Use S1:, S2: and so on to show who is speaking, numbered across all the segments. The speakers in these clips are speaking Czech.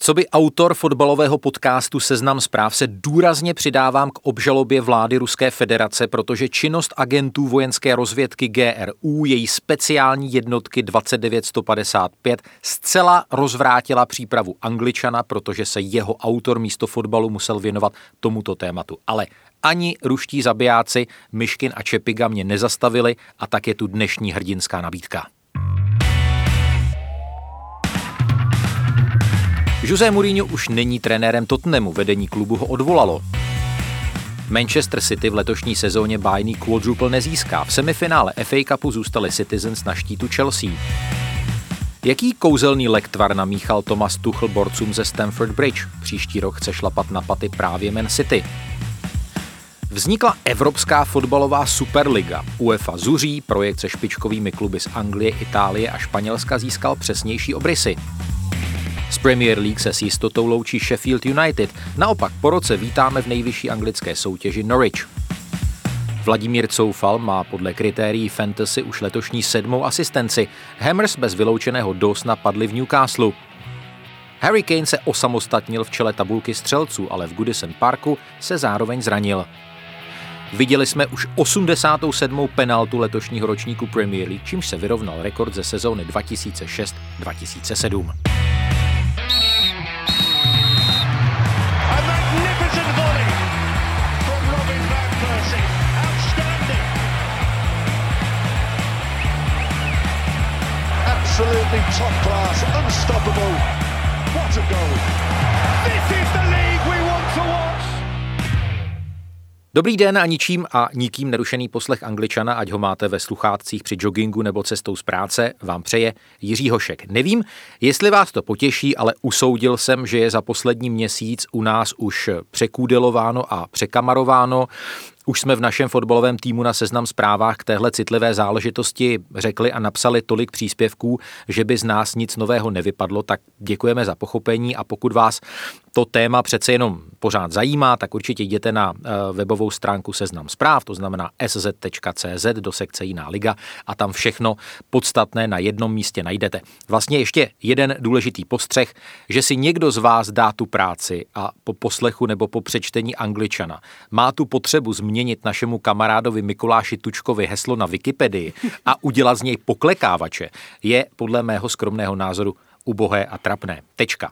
S1: Co by autor fotbalového podcastu Seznam zpráv se důrazně přidávám k obžalobě vlády Ruské federace, protože činnost agentů vojenské rozvědky GRU, její speciální jednotky 29155, zcela rozvrátila přípravu Angličana, protože se jeho autor místo fotbalu musel věnovat tomuto tématu. Ale ani ruští zabijáci Myškin a Čepiga mě nezastavili a tak je tu dnešní hrdinská nabídka. Jose Mourinho už není trenérem Tottenhamu, vedení klubu ho odvolalo. Manchester City v letošní sezóně bájný quadruple nezíská. V semifinále FA Cupu zůstali Citizens na štítu Chelsea. Jaký kouzelný lektvar namíchal Thomas Tuchel borcům ze Stamford Bridge? Příští rok chce šlapat na paty právě Man City. Vznikla Evropská fotbalová superliga. UEFA zuří, projekt se špičkovými kluby z Anglie, Itálie a Španělska získal přesnější obrysy. Z Premier League se s jistotou loučí Sheffield United, naopak po roce vítáme v nejvyšší anglické soutěži Norwich. Vladimír Coufal má podle kritérií Fantasy už letošní sedmou asistenci. Hammers bez vyloučeného dosna padli v Newcastle. Harry Kane se osamostatnil v čele tabulky střelců, ale v Goodison Parku se zároveň zranil. Viděli jsme už 87. penaltu letošního ročníku Premier League, čímž se vyrovnal rekord ze sezóny 2006-2007. Top class, unstoppable. What a goal! This is the league we want to watch. Dobrý den a ničím a nikým nerušený poslech Angličana, ať ho máte ve sluchátcích při joggingu nebo cestou z práce, vám přeje Jiří Hošek. Nevím, jestli vás to potěší, ale usoudil jsem, že je za poslední měsíc u nás už překůdelováno a překamarováno. Už jsme v našem fotbalovém týmu na seznam zprávách k téhle citlivé záležitosti řekli a napsali tolik příspěvků, že by z nás nic nového nevypadlo, tak děkujeme za pochopení a pokud vás to téma přece jenom pořád zajímá, tak určitě jděte na eh, webovou stránku Seznam zpráv, to znamená sz.cz do sekce Jiná liga a tam všechno podstatné na jednom místě najdete. Vlastně ještě jeden důležitý postřeh, že si někdo z vás dá tu práci a po poslechu nebo po přečtení Angličana má tu potřebu změnit našemu kamarádovi Mikuláši Tučkovi heslo na Wikipedii a udělat z něj poklekávače, je podle mého skromného názoru ubohé a trapné. Tečka.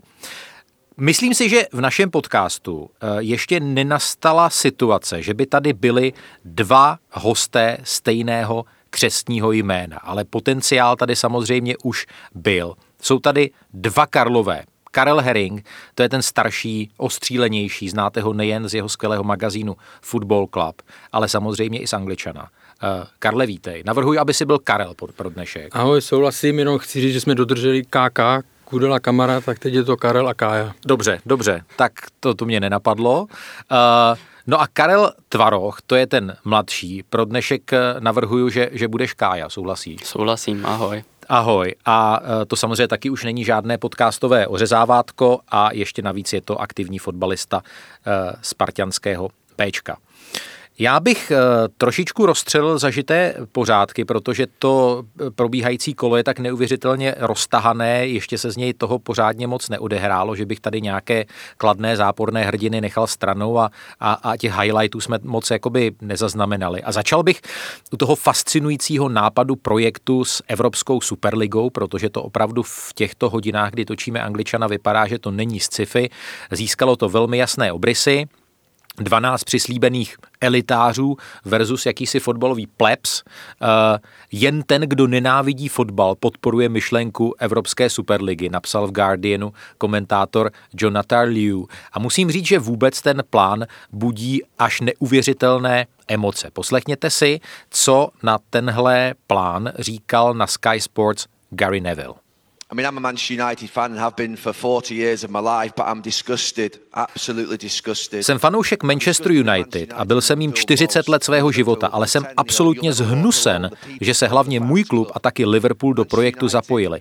S1: Myslím si, že v našem podcastu eh, ještě nenastala situace, že by tady byli dva hosté stejného křestního jména, ale potenciál tady samozřejmě už byl. Jsou tady dva Karlové. Karel Herring, to je ten starší, ostřílenější, znáte ho nejen z jeho skvělého magazínu Football Club, ale samozřejmě i z Angličana. Uh, Karle, vítej. Navrhuji, aby si byl Karel pro dnešek.
S2: Ahoj, souhlasím, jenom chci říct, že jsme dodrželi KK, Kudela Kamara, tak teď je to Karel a Kája.
S1: Dobře, dobře, tak to, to mě nenapadlo. Uh, no a Karel Tvaroch, to je ten mladší. Pro dnešek eh, navrhuju, že, že budeš Kája, souhlasíš?
S3: Souhlasím, ahoj.
S1: Ahoj. A uh, to samozřejmě taky už není žádné podcastové ořezávátko a ještě navíc je to aktivní fotbalista uh, spartianského Péčka. Já bych eh, trošičku rozstřelil zažité pořádky, protože to eh, probíhající kolo je tak neuvěřitelně roztahané, ještě se z něj toho pořádně moc neodehrálo, že bych tady nějaké kladné záporné hrdiny nechal stranou a, a, a těch highlightů jsme moc jakoby nezaznamenali. A začal bych u toho fascinujícího nápadu projektu s Evropskou superligou, protože to opravdu v těchto hodinách, kdy točíme Angličana, vypadá, že to není sci-fi. Získalo to velmi jasné obrysy. 12 přislíbených elitářů versus jakýsi fotbalový plebs. Uh, jen ten, kdo nenávidí fotbal, podporuje myšlenku Evropské superligy, napsal v Guardianu komentátor Jonathan Liu. A musím říct, že vůbec ten plán budí až neuvěřitelné emoce. Poslechněte si, co na tenhle plán říkal na Sky Sports Gary Neville.
S3: I mean, I'm a Manchester United fan and have been for 40 years of my life, but I'm disgusted, absolutely disgusted.
S1: Jsem fanoušek Manchester United a byl jsem jim 40 let svého života, ale jsem absolutně zhnusen, že se hlavně můj klub a taky Liverpool do projektu zapojili.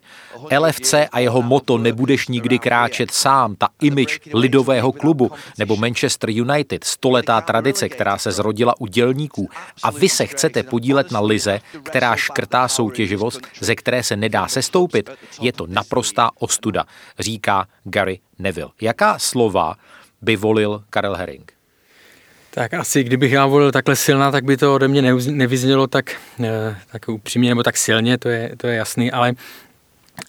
S1: LFC a jeho moto nebudeš nikdy kráčet sám, ta image lidového klubu, nebo Manchester United, stoletá tradice, která se zrodila u dělníků. A vy se chcete podílet na lize, která škrtá soutěživost, ze které se nedá sestoupit. Je to naprostá ostuda, říká Gary Neville. Jaká slova by volil Karel Herring?
S2: Tak asi, kdybych já volil takhle silná, tak by to ode mě nevyznělo tak, eh, tak upřímně nebo tak silně, to je, to je jasný, ale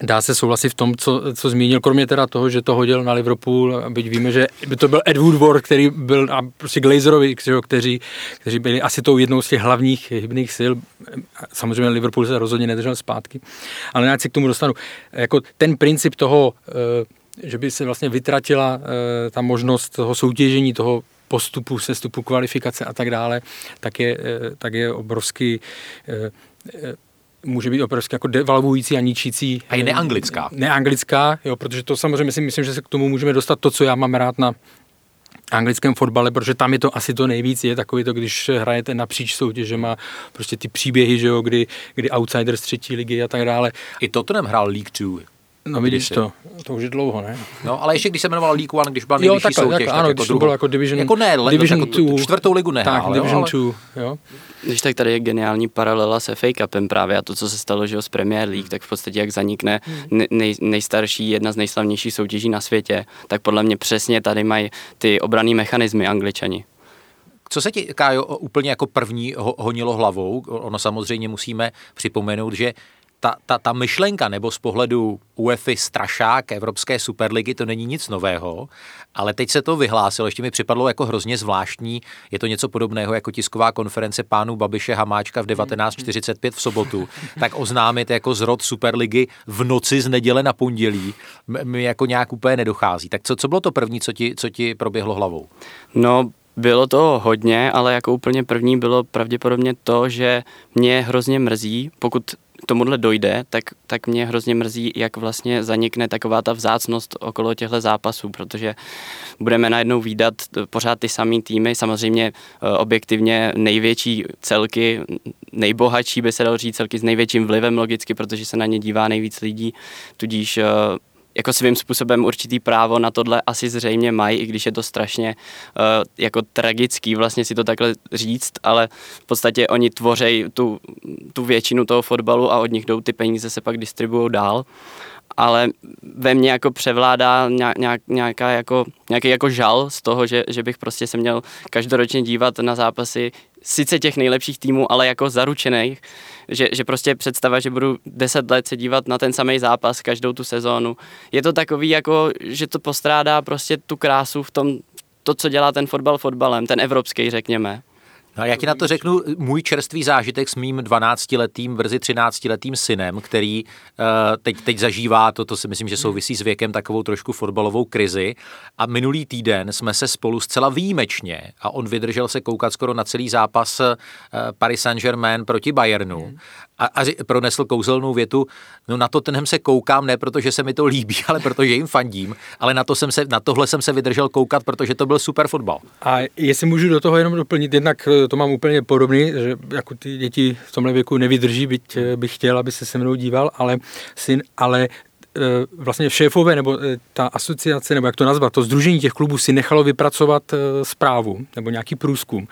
S2: Dá se souhlasit v tom, co, co zmínil, kromě teda toho, že to hodil na Liverpool, byť víme, že by to byl Ed Woodward, který byl a prostě Glazerovi, kteří, kteří byli asi tou jednou z těch hlavních hybných sil. Samozřejmě Liverpool se rozhodně nedržel zpátky, ale já si k tomu dostanu. Jako ten princip toho, eh, že by se vlastně vytratila eh, ta možnost toho soutěžení, toho postupu, sestupu, kvalifikace a tak dále, tak je, eh, tak je obrovský může být opravdu jako devalvující a ničící.
S1: A je neanglická.
S2: Neanglická, jo, protože to samozřejmě si myslím, že se k tomu můžeme dostat to, co já mám rád na anglickém fotbale, protože tam je to asi to nejvíc, je takový to, když hrajete napříč soutěžem a prostě ty příběhy, že jo, kdy, kdy outsider z třetí ligy a tak dále.
S1: I Tottenham hrál League 2
S2: No vidíš to, to už je dlouho, ne?
S1: No, ale ještě když se jmenoval League One, když byla nejvyšší jo, takhle, soutěž,
S2: takhle, tak ano,
S1: jako
S2: když to bylo jako Division,
S1: jako ne,
S2: Division
S1: jako two, čtvrtou ligu nehrál,
S2: tak, Division 2, jo.
S4: Když tak tady je geniální paralela se FA Cupem právě a to, co se stalo že s Premier League, tak v podstatě jak zanikne nej, nejstarší, jedna z nejslavnějších soutěží na světě, tak podle mě přesně tady mají ty obraný mechanismy angličani.
S1: Co se ti, Kájo, úplně jako první honilo hlavou? Ono samozřejmě musíme připomenout, že ta, ta, ta myšlenka nebo z pohledu UEFA strašák Evropské superligy to není nic nového, ale teď se to vyhlásilo, ještě mi připadlo jako hrozně zvláštní, je to něco podobného jako tisková konference pánů Babiše Hamáčka v 1945 v sobotu, tak oznámit jako zrod superligy v noci z neděle na pondělí mi jako nějak úplně nedochází. Tak co, co bylo to první, co ti, co ti proběhlo hlavou?
S4: No, bylo to hodně, ale jako úplně první bylo pravděpodobně to, že mě hrozně mrzí, pokud tomuhle dojde, tak, tak mě hrozně mrzí, jak vlastně zanikne taková ta vzácnost okolo těchto zápasů, protože budeme najednou výdat pořád ty samé týmy, samozřejmě eh, objektivně největší celky, nejbohatší by se dalo říct celky s největším vlivem logicky, protože se na ně dívá nejvíc lidí, tudíž eh, jako svým způsobem určitý právo na tohle asi zřejmě mají, i když je to strašně uh, jako tragický vlastně si to takhle říct, ale v podstatě oni tvořejí tu, tu většinu toho fotbalu a od nich jdou ty peníze se pak distribuují dál. Ale ve mně jako převládá nějak, nějaká jako, nějaký jako žal z toho, že, že bych prostě se měl každoročně dívat na zápasy sice těch nejlepších týmů, ale jako zaručených, že, že prostě představa, že budu deset let se dívat na ten samý zápas každou tu sezónu. Je to takový jako, že to postrádá prostě tu krásu v tom, to, co dělá ten fotbal fotbalem, ten evropský, řekněme.
S1: No a já ti na to řeknu můj čerstvý zážitek s mým 12-letým, brzy 13-letým synem, který uh, teď, teď zažívá, to, to si myslím, že souvisí s věkem, takovou trošku fotbalovou krizi. A minulý týden jsme se spolu zcela výjimečně, a on vydržel se koukat skoro na celý zápas uh, Paris Saint-Germain proti Bayernu. Hmm a, a pronesl kouzelnou větu, no na to tenhle se koukám, ne protože se mi to líbí, ale protože jim fandím, ale na, to jsem se, na tohle jsem se vydržel koukat, protože to byl super fotbal.
S2: A jestli můžu do toho jenom doplnit, jednak eh, to mám úplně podobný, že jako ty děti v tomhle věku nevydrží, byť eh, bych chtěl, aby se se mnou díval, ale syn, ale eh, vlastně šéfové nebo ta asociace, nebo jak to nazvat, to združení těch klubů si nechalo vypracovat zprávu nebo nějaký průzkum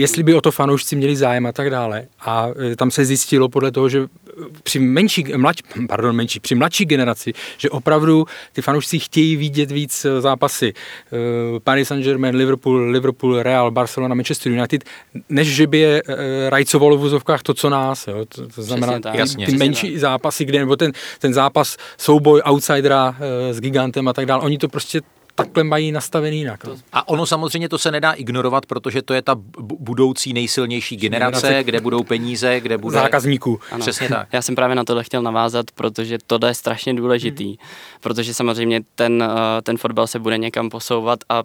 S2: jestli by o to fanoušci měli zájem a tak dále. A e, tam se zjistilo podle toho, že při menší, mladší, pardon, menší, při mladší generaci, že opravdu ty fanoušci chtějí vidět víc e, zápasy. E, Paris Saint-Germain, Liverpool, Liverpool, Real, Barcelona, Manchester United, než že by je rajcovalo v vozovkách to, co nás. Jo. To, to znamená ty, Jasně. ty menší zápasy, kde, nebo ten, ten zápas, souboj outsidera s gigantem a tak dále, oni to prostě takhle mají nastavený jinak. No.
S1: A ono samozřejmě to se nedá ignorovat, protože to je ta budoucí nejsilnější generace, generace, kde budou peníze, kde bude...
S2: Zákazníků.
S4: Ano. Přesně tak. Já jsem právě na tohle chtěl navázat, protože tohle je strašně důležitý, hmm. protože samozřejmě ten, eh, ten fotbal se bude někam posouvat a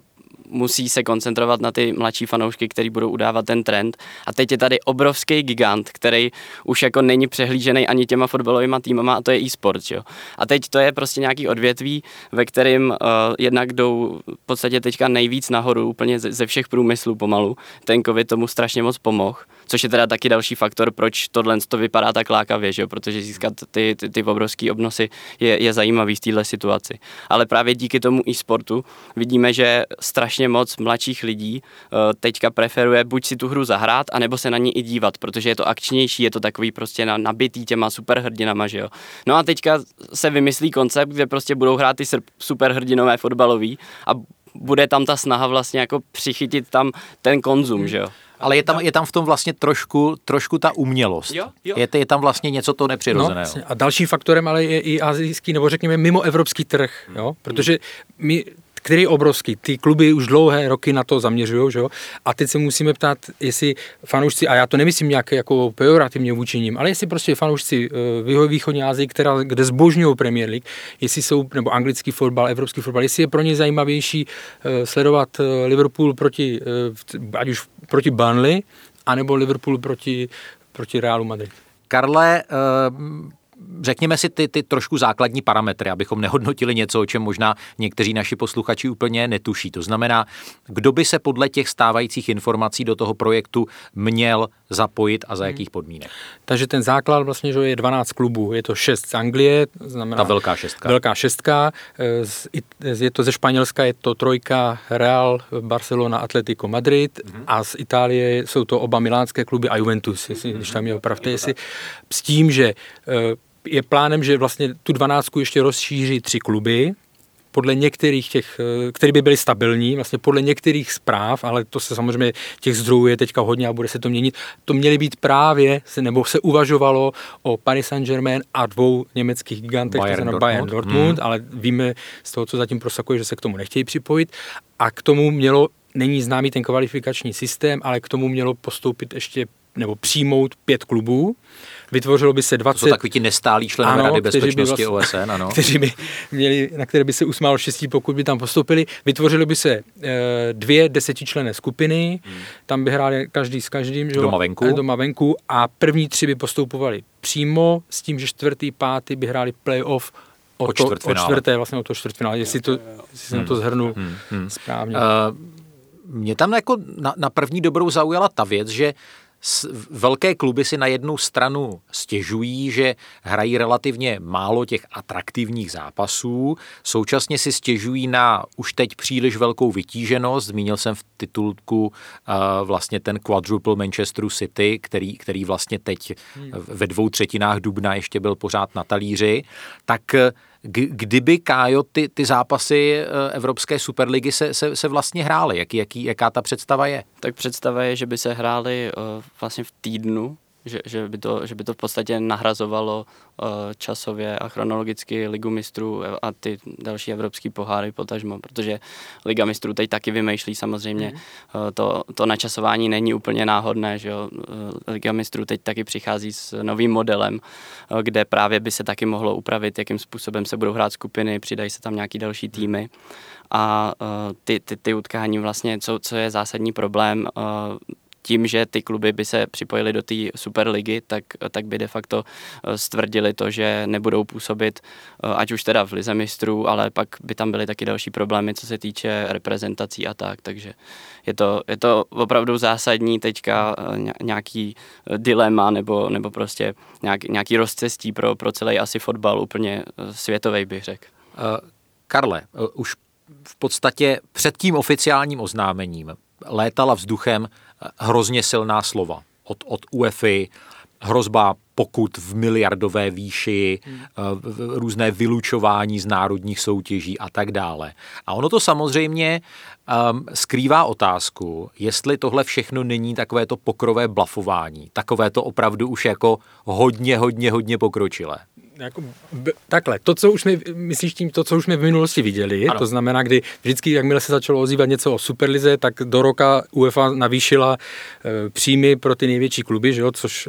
S4: musí se koncentrovat na ty mladší fanoušky, který budou udávat ten trend. A teď je tady obrovský gigant, který už jako není přehlížený ani těma fotbalovými týmama a to je e-sport. Jo? A teď to je prostě nějaký odvětví, ve kterým uh, jednak jdou v podstatě teďka nejvíc nahoru úplně ze, ze všech průmyslů pomalu. Ten covid tomu strašně moc pomohl což je teda taky další faktor, proč tohle to vypadá tak lákavě, že jo? protože získat ty, ty, ty obrovské obnosy je, je zajímavý v této situaci. Ale právě díky tomu e-sportu vidíme, že strašně moc mladších lidí uh, teďka preferuje buď si tu hru zahrát, anebo se na ní i dívat, protože je to akčnější, je to takový prostě na, nabitý těma superhrdinama, že jo. No a teďka se vymyslí koncept, kde prostě budou hrát ty superhrdinové fotbalový a bude tam ta snaha vlastně jako přichytit tam ten konzum, že jo.
S1: Ale je tam, je tam v tom vlastně trošku, trošku ta umělost.
S4: Jo, jo.
S1: Je, je tam vlastně něco to nepřirozeného.
S2: No, a dalším faktorem ale je i azijský, nebo řekněme mimo evropský trh, jo? protože my který je obrovský. Ty kluby už dlouhé roky na to zaměřují, že jo? A teď se musíme ptát, jestli fanoušci, a já to nemyslím nějak jako pejorativně vůči ním, ale jestli prostě fanoušci v východní Asii, která, kde zbožňují Premier League, jestli jsou, nebo anglický fotbal, evropský fotbal, jestli je pro ně zajímavější uh, sledovat uh, Liverpool proti, uh, ať už proti Burnley, anebo Liverpool proti, proti Realu Madrid.
S1: Karle, uh řekněme si ty, ty trošku základní parametry, abychom nehodnotili něco, o čem možná někteří naši posluchači úplně netuší. To znamená, kdo by se podle těch stávajících informací do toho projektu měl zapojit a za hmm. jakých podmínek.
S2: Takže ten základ vlastně, že je 12 klubů, je to 6 z Anglie,
S1: znamená Ta velká šestka.
S2: Velká šestka, je to ze Španělska, je to trojka Real, Barcelona, Atletico Madrid hmm. a z Itálie jsou to oba milánské kluby a Juventus, jestli, když tam je opravdu, jestli, s tím, že eh, je plánem, že vlastně tu dvanáctku ještě rozšíří tři kluby, podle některých těch, eh, které by byly stabilní, vlastně podle některých zpráv, ale to se samozřejmě těch zdrojů je teďka hodně a bude se to měnit, to měly být právě, nebo se uvažovalo o Paris Saint-Germain a dvou německých gigantech, Bayern, to Bayern Dortmund, Dortmund hmm. ale víme z toho, co zatím prosakuje, že se k tomu nechtějí připojit. A k tomu mělo, není známý ten kvalifikační systém, ale k tomu mělo postoupit ještě nebo přijmout pět klubů vytvořilo by se 20... To
S1: jsou takový ti nestálí členové Rady bezpečnosti
S2: vlastně,
S1: OSN, ano.
S2: Kteří by měli, na které by se usmálo štěstí, pokud by tam postoupili. Vytvořily by se e, dvě desetičlené skupiny, hmm. tam by hráli každý s každým. Že?
S1: Doma venku.
S2: E, doma venku a první tři by postupovali přímo s tím, že čtvrtý, pátý by hráli playoff o, o, to, o čtvrté, vlastně o to čtvrtfinále, jestli, to, jestli jsem hmm. to zhrnul hmm. Hmm. správně. Uh,
S1: mě tam jako na, na první dobrou zaujala ta věc, že velké kluby si na jednu stranu stěžují, že hrají relativně málo těch atraktivních zápasů, současně si stěžují na už teď příliš velkou vytíženost. Zmínil jsem v titulku uh, vlastně ten quadruple Manchesteru City, který, který vlastně teď hmm. ve dvou třetinách dubna ještě byl pořád na talíři. Tak Kdyby, Kájo, ty, ty zápasy eh, Evropské superligy se, se, se vlastně hrály, jaký, jaký, jaká ta představa je?
S4: Tak představa je, že by se hrály uh, vlastně v týdnu, že, že, by to, že by to v podstatě nahrazovalo uh, časově a chronologicky Ligu mistrů a ty další evropský poháry potažmo, protože Liga mistrů teď taky vymýšlí samozřejmě. Mm. Uh, to, to načasování není úplně náhodné, že jo? Uh, Liga mistrů teď taky přichází s novým modelem, uh, kde právě by se taky mohlo upravit, jakým způsobem se budou hrát skupiny, přidají se tam nějaký další týmy a uh, ty, ty, ty utkání vlastně, co, co je zásadní problém, uh, tím, že ty kluby by se připojily do té Superligy, tak, tak by de facto eh, stvrdili to, že nebudou působit, eh, ať už teda v lize mistrů, ale pak by tam byly taky další problémy, co se týče reprezentací a tak, takže je to, je to opravdu zásadní teďka eh, nějaký dilema nebo, nebo prostě nějak, nějaký rozcestí pro, pro celý asi fotbal, úplně světový bych řekl.
S1: Karle, už v podstatě před tím oficiálním oznámením létala vzduchem hrozně silná slova od, od UEFI, hrozba pokud v miliardové výši, hmm. různé vylučování z národních soutěží a tak dále. A ono to samozřejmě um, skrývá otázku, jestli tohle všechno není takové to pokrové blafování, takové to opravdu už jako hodně, hodně, hodně pokročilé
S2: jako, takhle, to, co už my, myslíš tím, to, co už jsme v minulosti viděli, ano. to znamená, kdy vždycky, jakmile se začalo ozývat něco o Superlize, tak do roka UEFA navýšila e, příjmy pro ty největší kluby, že jo, což,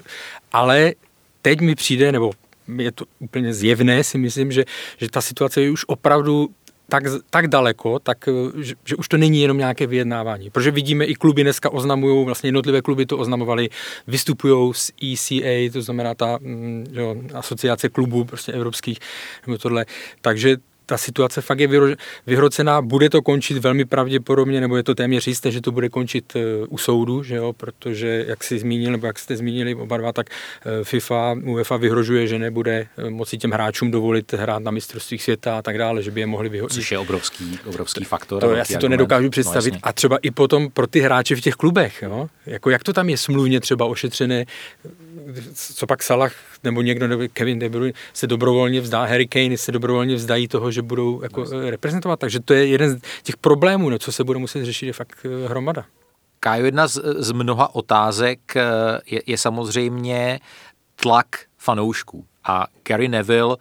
S2: ale teď mi přijde, nebo je to úplně zjevné, si myslím, že, že ta situace je už opravdu tak, tak daleko, tak, eh, že, že už to není jenom nějaké vyjednávání. Protože vidíme, i kluby dneska oznamují, vlastně jednotlivé kluby to oznamovali, vystupují z ECA, to znamená ta mm, jo, asociace klubů prostě evropských, nebo tohle. Takže ta situace fakt je vyhrocená, bude to končit velmi pravděpodobně, nebo je to téměř jisté, že to bude končit eh, u soudu, že jo? protože jak si zmínil, nebo jak jste zmínili oba dva, tak eh, FIFA, UEFA vyhrožuje, že nebude eh, moci těm hráčům dovolit hrát na mistrovství světa a tak dále, že by je mohli vyhodit.
S1: Což je obrovský, obrovský faktor.
S2: To já si to nedokážu představit. No, a třeba i potom pro ty hráče v těch klubech, jo? Jako jak to tam je smluvně třeba ošetřené, co pak Salah nebo někdo, nebo Kevin De Bruyne se dobrovolně vzdá, Harry Kane se dobrovolně vzdají toho, že budou jako reprezentovat. Takže to je jeden z těch problémů, no, co se bude muset řešit, je fakt eh, hromada.
S1: Kájo, jedna z, z mnoha otázek eh, je, je samozřejmě tlak fanoušků. A Gary Neville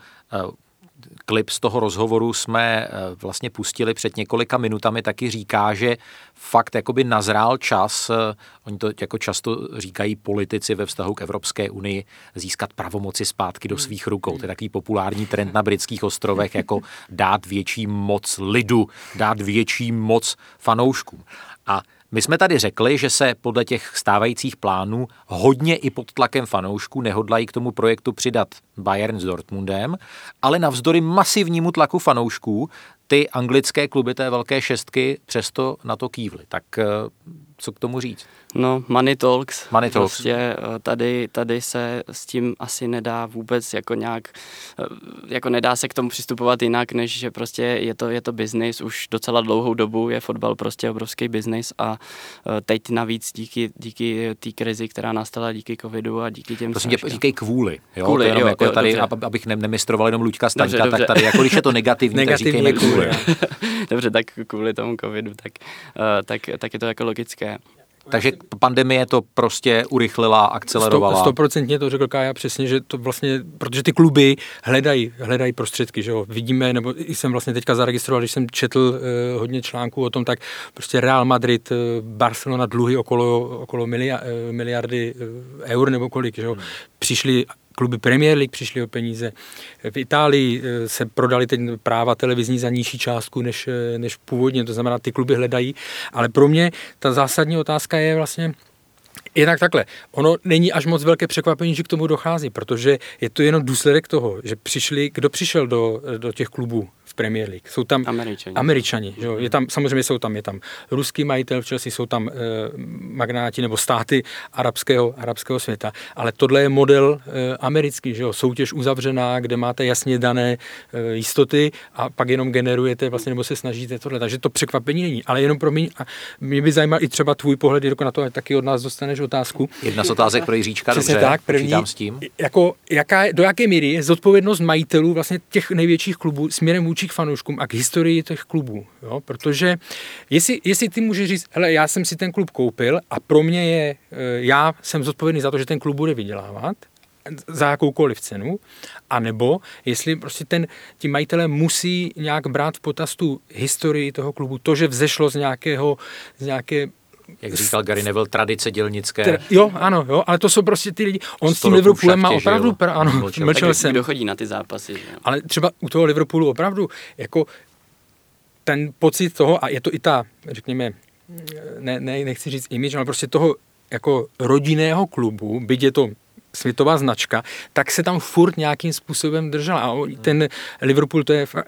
S1: klip z toho rozhovoru jsme eh, vlastně pustili před několika minutami, taky říká, že fakt jakoby nazrál čas, eh, oni to jako často říkají politici ve vztahu k Evropské unii, získat pravomoci zpátky do svých rukou. To je takový populární trend na britských ostrovech, jako dát větší moc lidu, dát větší moc fanouškům. A my jsme tady řekli, že se podle těch stávajících plánů hodně i pod tlakem fanoušků nehodlají k tomu projektu přidat Bayern s Dortmundem, ale navzdory masivnímu tlaku fanoušků ty anglické kluby té velké šestky přesto na to kývly. Tak eh, co k tomu říct?
S4: No, money talks.
S1: Money talks.
S4: Prostě eh, tady, tady se s tím asi nedá vůbec jako nějak, eh, jako nedá se k tomu přistupovat jinak, než že prostě je to, je to business, už docela dlouhou dobu je fotbal prostě obrovský business a eh, teď navíc díky, díky té krizi, která nastala díky covidu a díky těm...
S1: Prosím tě, říkej kvůli, jo? Kvůli, to jenom jo, jako jo, tady, dobře. abych ne, nemistroval jenom Luďka Staňka, dobře, dobře. tak tady, jako když je to negativní, negativní tak říkejme kvůli.
S4: dobře, tak kvůli tomu covidu, tak, tak, tak je to jako logické.
S1: Takže pandemie to prostě urychlila, akcelerovala.
S2: Stoprocentně to řekl Kája přesně, že to vlastně, protože ty kluby hledají, hledají prostředky, že jo. Vidíme, nebo jsem vlastně teďka zaregistroval, když jsem četl eh, hodně článků o tom, tak prostě Real Madrid, eh, Barcelona dluhy okolo, okolo miliard, eh, miliardy eh, eur nebo kolik, že jo. Hmm. Přišli kluby Premier League přišly o peníze. V Itálii eh, se prodali teď práva televizní za nižší částku než, eh, než původně, to znamená, ty kluby hledají. Ale pro mě ta zásadní otázka je vlastně, Jinak takhle, ono není až moc velké překvapení, že k tomu dochází, protože je to jenom důsledek toho, že přišli, kdo přišel do, do těch klubů v Premier League. Jsou tam
S4: Američani.
S2: Američani jo. Je tam, samozřejmě jsou tam, je tam ruský majitel v Chelsea, jsou tam e, magnáti nebo státy arabského, arabského světa, ale tohle je model e, americký, že jo. soutěž uzavřená, kde máte jasně dané e, jistoty a pak jenom generujete vlastně nebo se snažíte tohle. Takže to překvapení není, ale jenom pro mě, a mě by zajímal i třeba tvůj pohled, jako na to, ať taky od nás dostaneš otázku.
S1: Jedna z otázek pro Jiříčka,
S2: Přesně dobře, tak, první, s tím. Jako, jaká, do jaké míry je zodpovědnost majitelů vlastně těch největších klubů směrem vůči k fanouškům a k historii těch klubů. Jo? Protože jestli, jestli ty můžeš říct, hele, já jsem si ten klub koupil a pro mě je, eh, já jsem zodpovědný za to, že ten klub bude vydělávat, za jakoukoliv cenu, anebo jestli prostě ten, ti majitelé musí nějak brát v potaz tu historii toho klubu, to, že vzešlo z nějakého, z nějaké
S1: jak říkal Gary Neville, tradice dělnické. Teda,
S2: jo, ano, jo, ale to jsou prostě ty lidi. On s tím Liverpoolem má opravdu, pra, ano, mlčel, mlčel jsem.
S4: Kdo chodí na ty zápasy. Že?
S2: Ale třeba u toho Liverpoolu opravdu, jako ten pocit toho, a je to i ta, řekněme, ne, ne, nechci říct image, ale prostě toho jako rodinného klubu, byť je to světová značka, tak se tam furt nějakým způsobem držela. A ten Liverpool to je eh,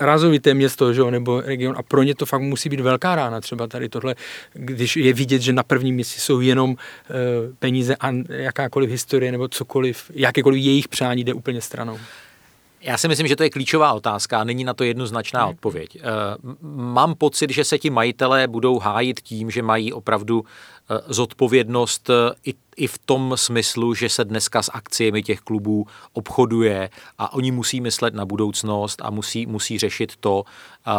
S2: rázovité město, že, nebo region a pro ně to fakt musí být velká rána. Třeba tady tohle, když je vidět, že na prvním místě jsou jenom eh, peníze a jakákoliv historie nebo cokoliv, jakékoliv jejich přání jde úplně stranou.
S1: Já si myslím, že to je klíčová otázka a není na to jednoznačná hmm. odpověď. Eh, mám pocit, že se ti majitelé budou hájit tím, že mají opravdu zodpovědnost eh, i, i v tom smyslu, že se dneska s akciemi těch klubů obchoduje a oni musí myslet na budoucnost a musí, musí řešit to, eh,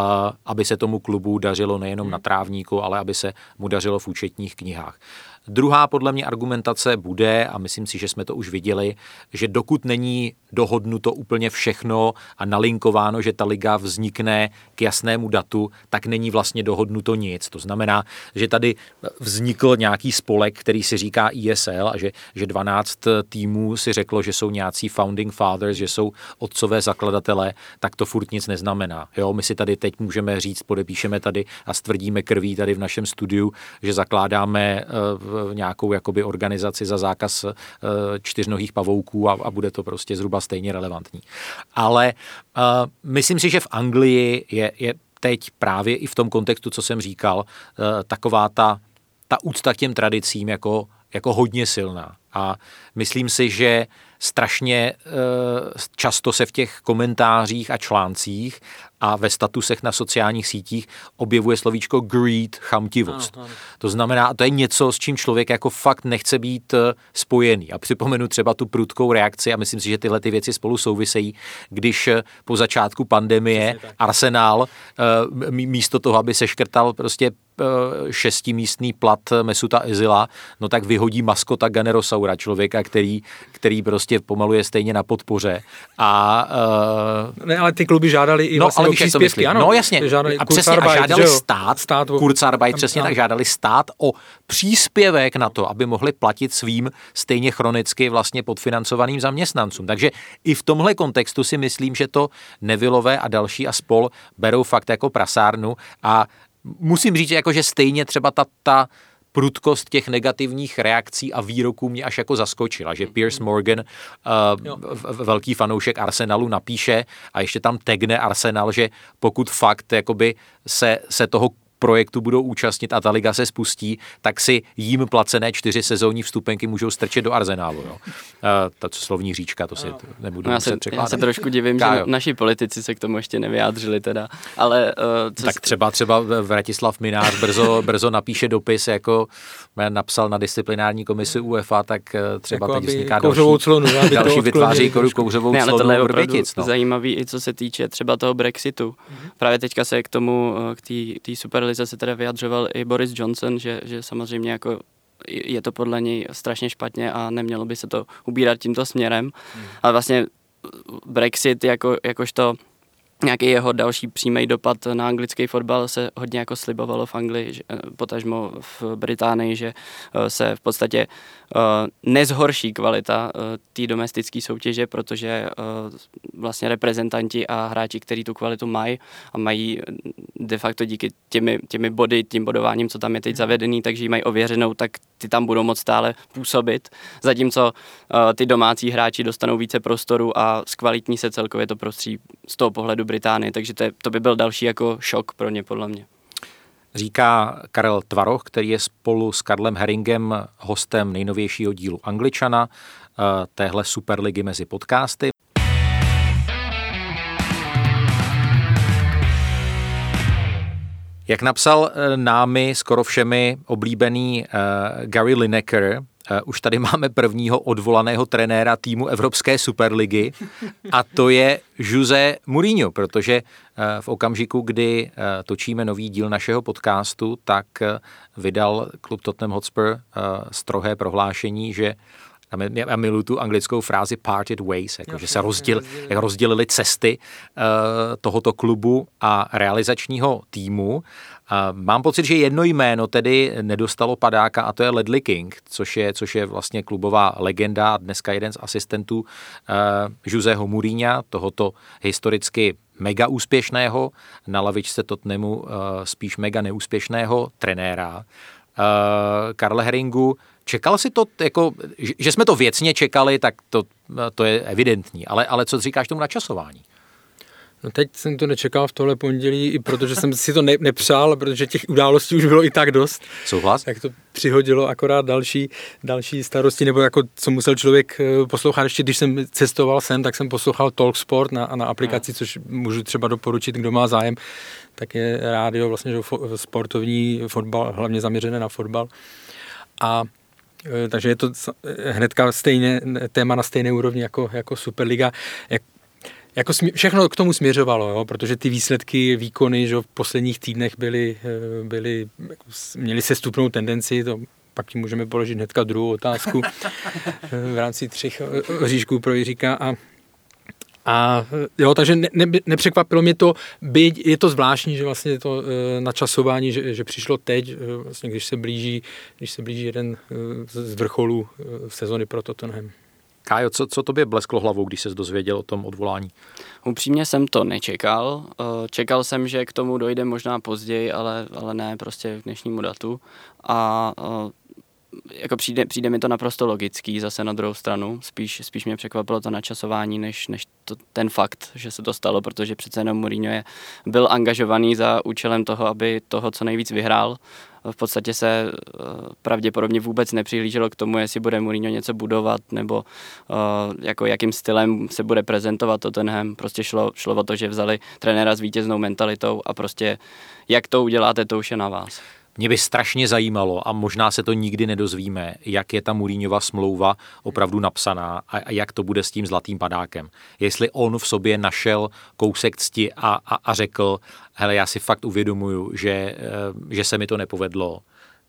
S1: aby se tomu klubu dařilo nejenom na trávníku, ale aby se mu dařilo v účetních knihách. Druhá podle mě argumentace bude, a myslím si, že jsme to už viděli, že dokud není dohodnuto úplně všechno a nalinkováno, že ta liga vznikne k jasnému datu, tak není vlastně dohodnuto nic. To znamená, že tady vznikl nějaký spolek, který si říká ESL a že, že 12 týmů si řeklo, že jsou nějací founding fathers, že jsou otcové zakladatelé, tak to furt nic neznamená. Jo, my si tady teď můžeme říct, podepíšeme tady a stvrdíme krví tady v našem studiu, že zakládáme uh, nějakou jakoby organizaci za zákaz uh, čtyřnohých pavouků a, a bude to prostě zhruba stejně relevantní. Ale uh, myslím si, že v Anglii je, je teď právě i v tom kontextu, co jsem říkal, uh, taková ta, ta úcta k těm tradicím jako, jako hodně silná. A myslím si, že strašně často se v těch komentářích a článcích a ve statusech na sociálních sítích objevuje slovíčko greed, chamtivost. Aha. To znamená, to je něco, s čím člověk jako fakt nechce být eh, spojený. A připomenu třeba tu prudkou reakci a myslím si, že tyhle ty věci spolu souvisejí, když eh, po začátku pandemie Arsenal eh, místo toho, aby se škrtal prostě šestimístný plat Mesuta Ezila, no tak vyhodí maskota Ganerosaura, člověka, který, který prostě pomaluje stejně na podpoře. A,
S2: uh... Ne, ale ty kluby žádali i no, vlastně ale
S1: příspěvky, ano. No jasně, žádali a přesně, a žádali stát, stát Kurzarbeit, přesně tak, žádali stát o příspěvek na to, aby mohli platit svým stejně chronicky vlastně podfinancovaným zaměstnancům. Takže i v tomhle kontextu si myslím, že to Nevilové a další a spol berou fakt jako prasárnu a musím říct, jako, že stejně třeba ta, ta prudkost těch negativních reakcí a výroků mě až jako zaskočila, že Piers Morgan, uh, velký fanoušek Arsenalu, napíše a ještě tam tegne Arsenal, že pokud fakt jakoby se, se toho projektu budou účastnit a ta liga se spustí, tak si jím placené čtyři sezónní vstupenky můžou strčit do arzenálu. Jo. Ta slovní říčka, to si no. nebudu no,
S4: já se, já se trošku divím, Kájo. že naši politici se k tomu ještě nevyjádřili teda, ale... Uh,
S1: co tak třeba třeba Vratislav Minář brzo, brzo napíše dopis, jako napsal na disciplinární komisi UEFA, tak eh, třeba jako teď vzniká další, clonu, další vytváří kouřovou ne, ale tohle je opravdu no.
S4: zajímavý i co se týče třeba toho Brexitu. Mm-hmm. Právě teďka se k tomu, eh, k té super lize se teda vyjadřoval i Boris Johnson, že, že samozřejmě jako je to podle něj strašně špatně a nemělo by se to ubírat tímto směrem. Hmm. Ale vlastně Brexit jako, jakožto nějaký jeho další přímý dopad na anglický fotbal se hodně jako slibovalo v Anglii, že, potažmo v Británii, že eh, se v podstatě Eh, nezhorší kvalita eh, té domestické soutěže, protože eh, vlastně reprezentanti a hráči, kteří tu kvalitu mají a mají de facto díky těmi, těmi body, tím bodováním, co tam je teď zavedený, takže ji mají ověřenou, tak ty tam budou moc stále působit, zatímco ty domácí hráči dostanou více prostoru a zkvalitní se celkově to prostředí z toho pohledu Británie, takže to, je, to by byl další jako šok pro ně podle mě
S1: říká Karel Tvaroch, který je spolu s Karlem Herringem hostem nejnovějšího dílu Angličana, eh, téhle superligy mezi podcasty. Jak napsal eh, námi skoro všemi oblíbený uh, Gary Lineker, Uh, už tady máme prvního odvolaného trenéra týmu Evropské superligy a to je Jose Mourinho, protože v okamžiku, kdy točíme nový díl našeho podcastu, tak vydal klub Tottenham Hotspur strohé prohlášení, že já miluji tu anglickou frázi parted ways, jako, že se rozděl, jak rozdělili cesty uh, tohoto klubu a realizačního týmu Mám pocit, že jedno jméno tedy nedostalo padáka a to je Ledley King, což je, což je vlastně klubová legenda a dneska jeden z asistentů uh, Joseho Mourinha, tohoto historicky mega úspěšného, na lavičce Tottenhamu uh, spíš mega neúspěšného trenéra. Uh, Karle Heringu, čekal si to, jako, že jsme to věcně čekali, tak to, to je evidentní, ale, ale co říkáš tomu načasování?
S2: No teď jsem to nečekal v tohle pondělí, i protože jsem si to ne, nepřál, protože těch událostí už bylo i tak dost.
S1: Souhlas?
S2: Jak to přihodilo akorát další, další starosti, nebo jako co musel člověk eh, poslouchat. Ještě když jsem cestoval sem, tak jsem poslouchal Talksport na, na aplikaci, no. což můžu třeba doporučit, kdo má zájem. Tak je rádio vlastně, že sportovní fotbal, hlavně zaměřené na fotbal. A takže je to hnedka stejné téma na stejné úrovni jako, jako Superliga. Jak, jako smě, všechno k tomu směřovalo, jo, protože ty výsledky, výkony že v posledních týdnech byly, eh, byly jako, měly se stupnou tendenci, to pak ti můžeme položit hnedka druhou otázku v rámci třech říšků pro Jiříka a a jo, takže ne, ne, nepřekvapilo mě to, byť je to zvláštní, že vlastně to e, načasování, že, že přišlo teď, e, vlastně když se blíží, když se blíží jeden e, z vrcholů e, sezony pro Tottenham.
S1: Kájo, co, co tobě blesklo hlavou, když se dozvěděl o tom odvolání?
S4: Upřímně jsem to nečekal. Čekal jsem, že k tomu dojde možná později, ale, ale ne prostě k dnešnímu datu. A jako přijde, přijde mi to naprosto logický zase na druhou stranu. Spíš, spíš mě překvapilo to načasování, než, než to, ten fakt, že se to stalo, protože přece jenom Mourinho je, byl angažovaný za účelem toho, aby toho co nejvíc vyhrál. V podstatě se eh, pravděpodobně vůbec nepřihlíželo k tomu, jestli bude Mourinho něco budovat, nebo uh, jako jakým stylem se bude prezentovat Tottenham. Prostě šlo, šlo o to, že vzali trenéra s vítěznou mentalitou a prostě jak to uděláte, to už je na vás.
S1: Mě by strašně zajímalo, a možná se to nikdy nedozvíme, jak je ta Mourinhova smlouva opravdu napsaná a jak to bude s tím zlatým padákem. Jestli on v sobě našel kousek cti a, a, a řekl, hele, já si fakt uvědomuju, že, eh, že se mi to nepovedlo,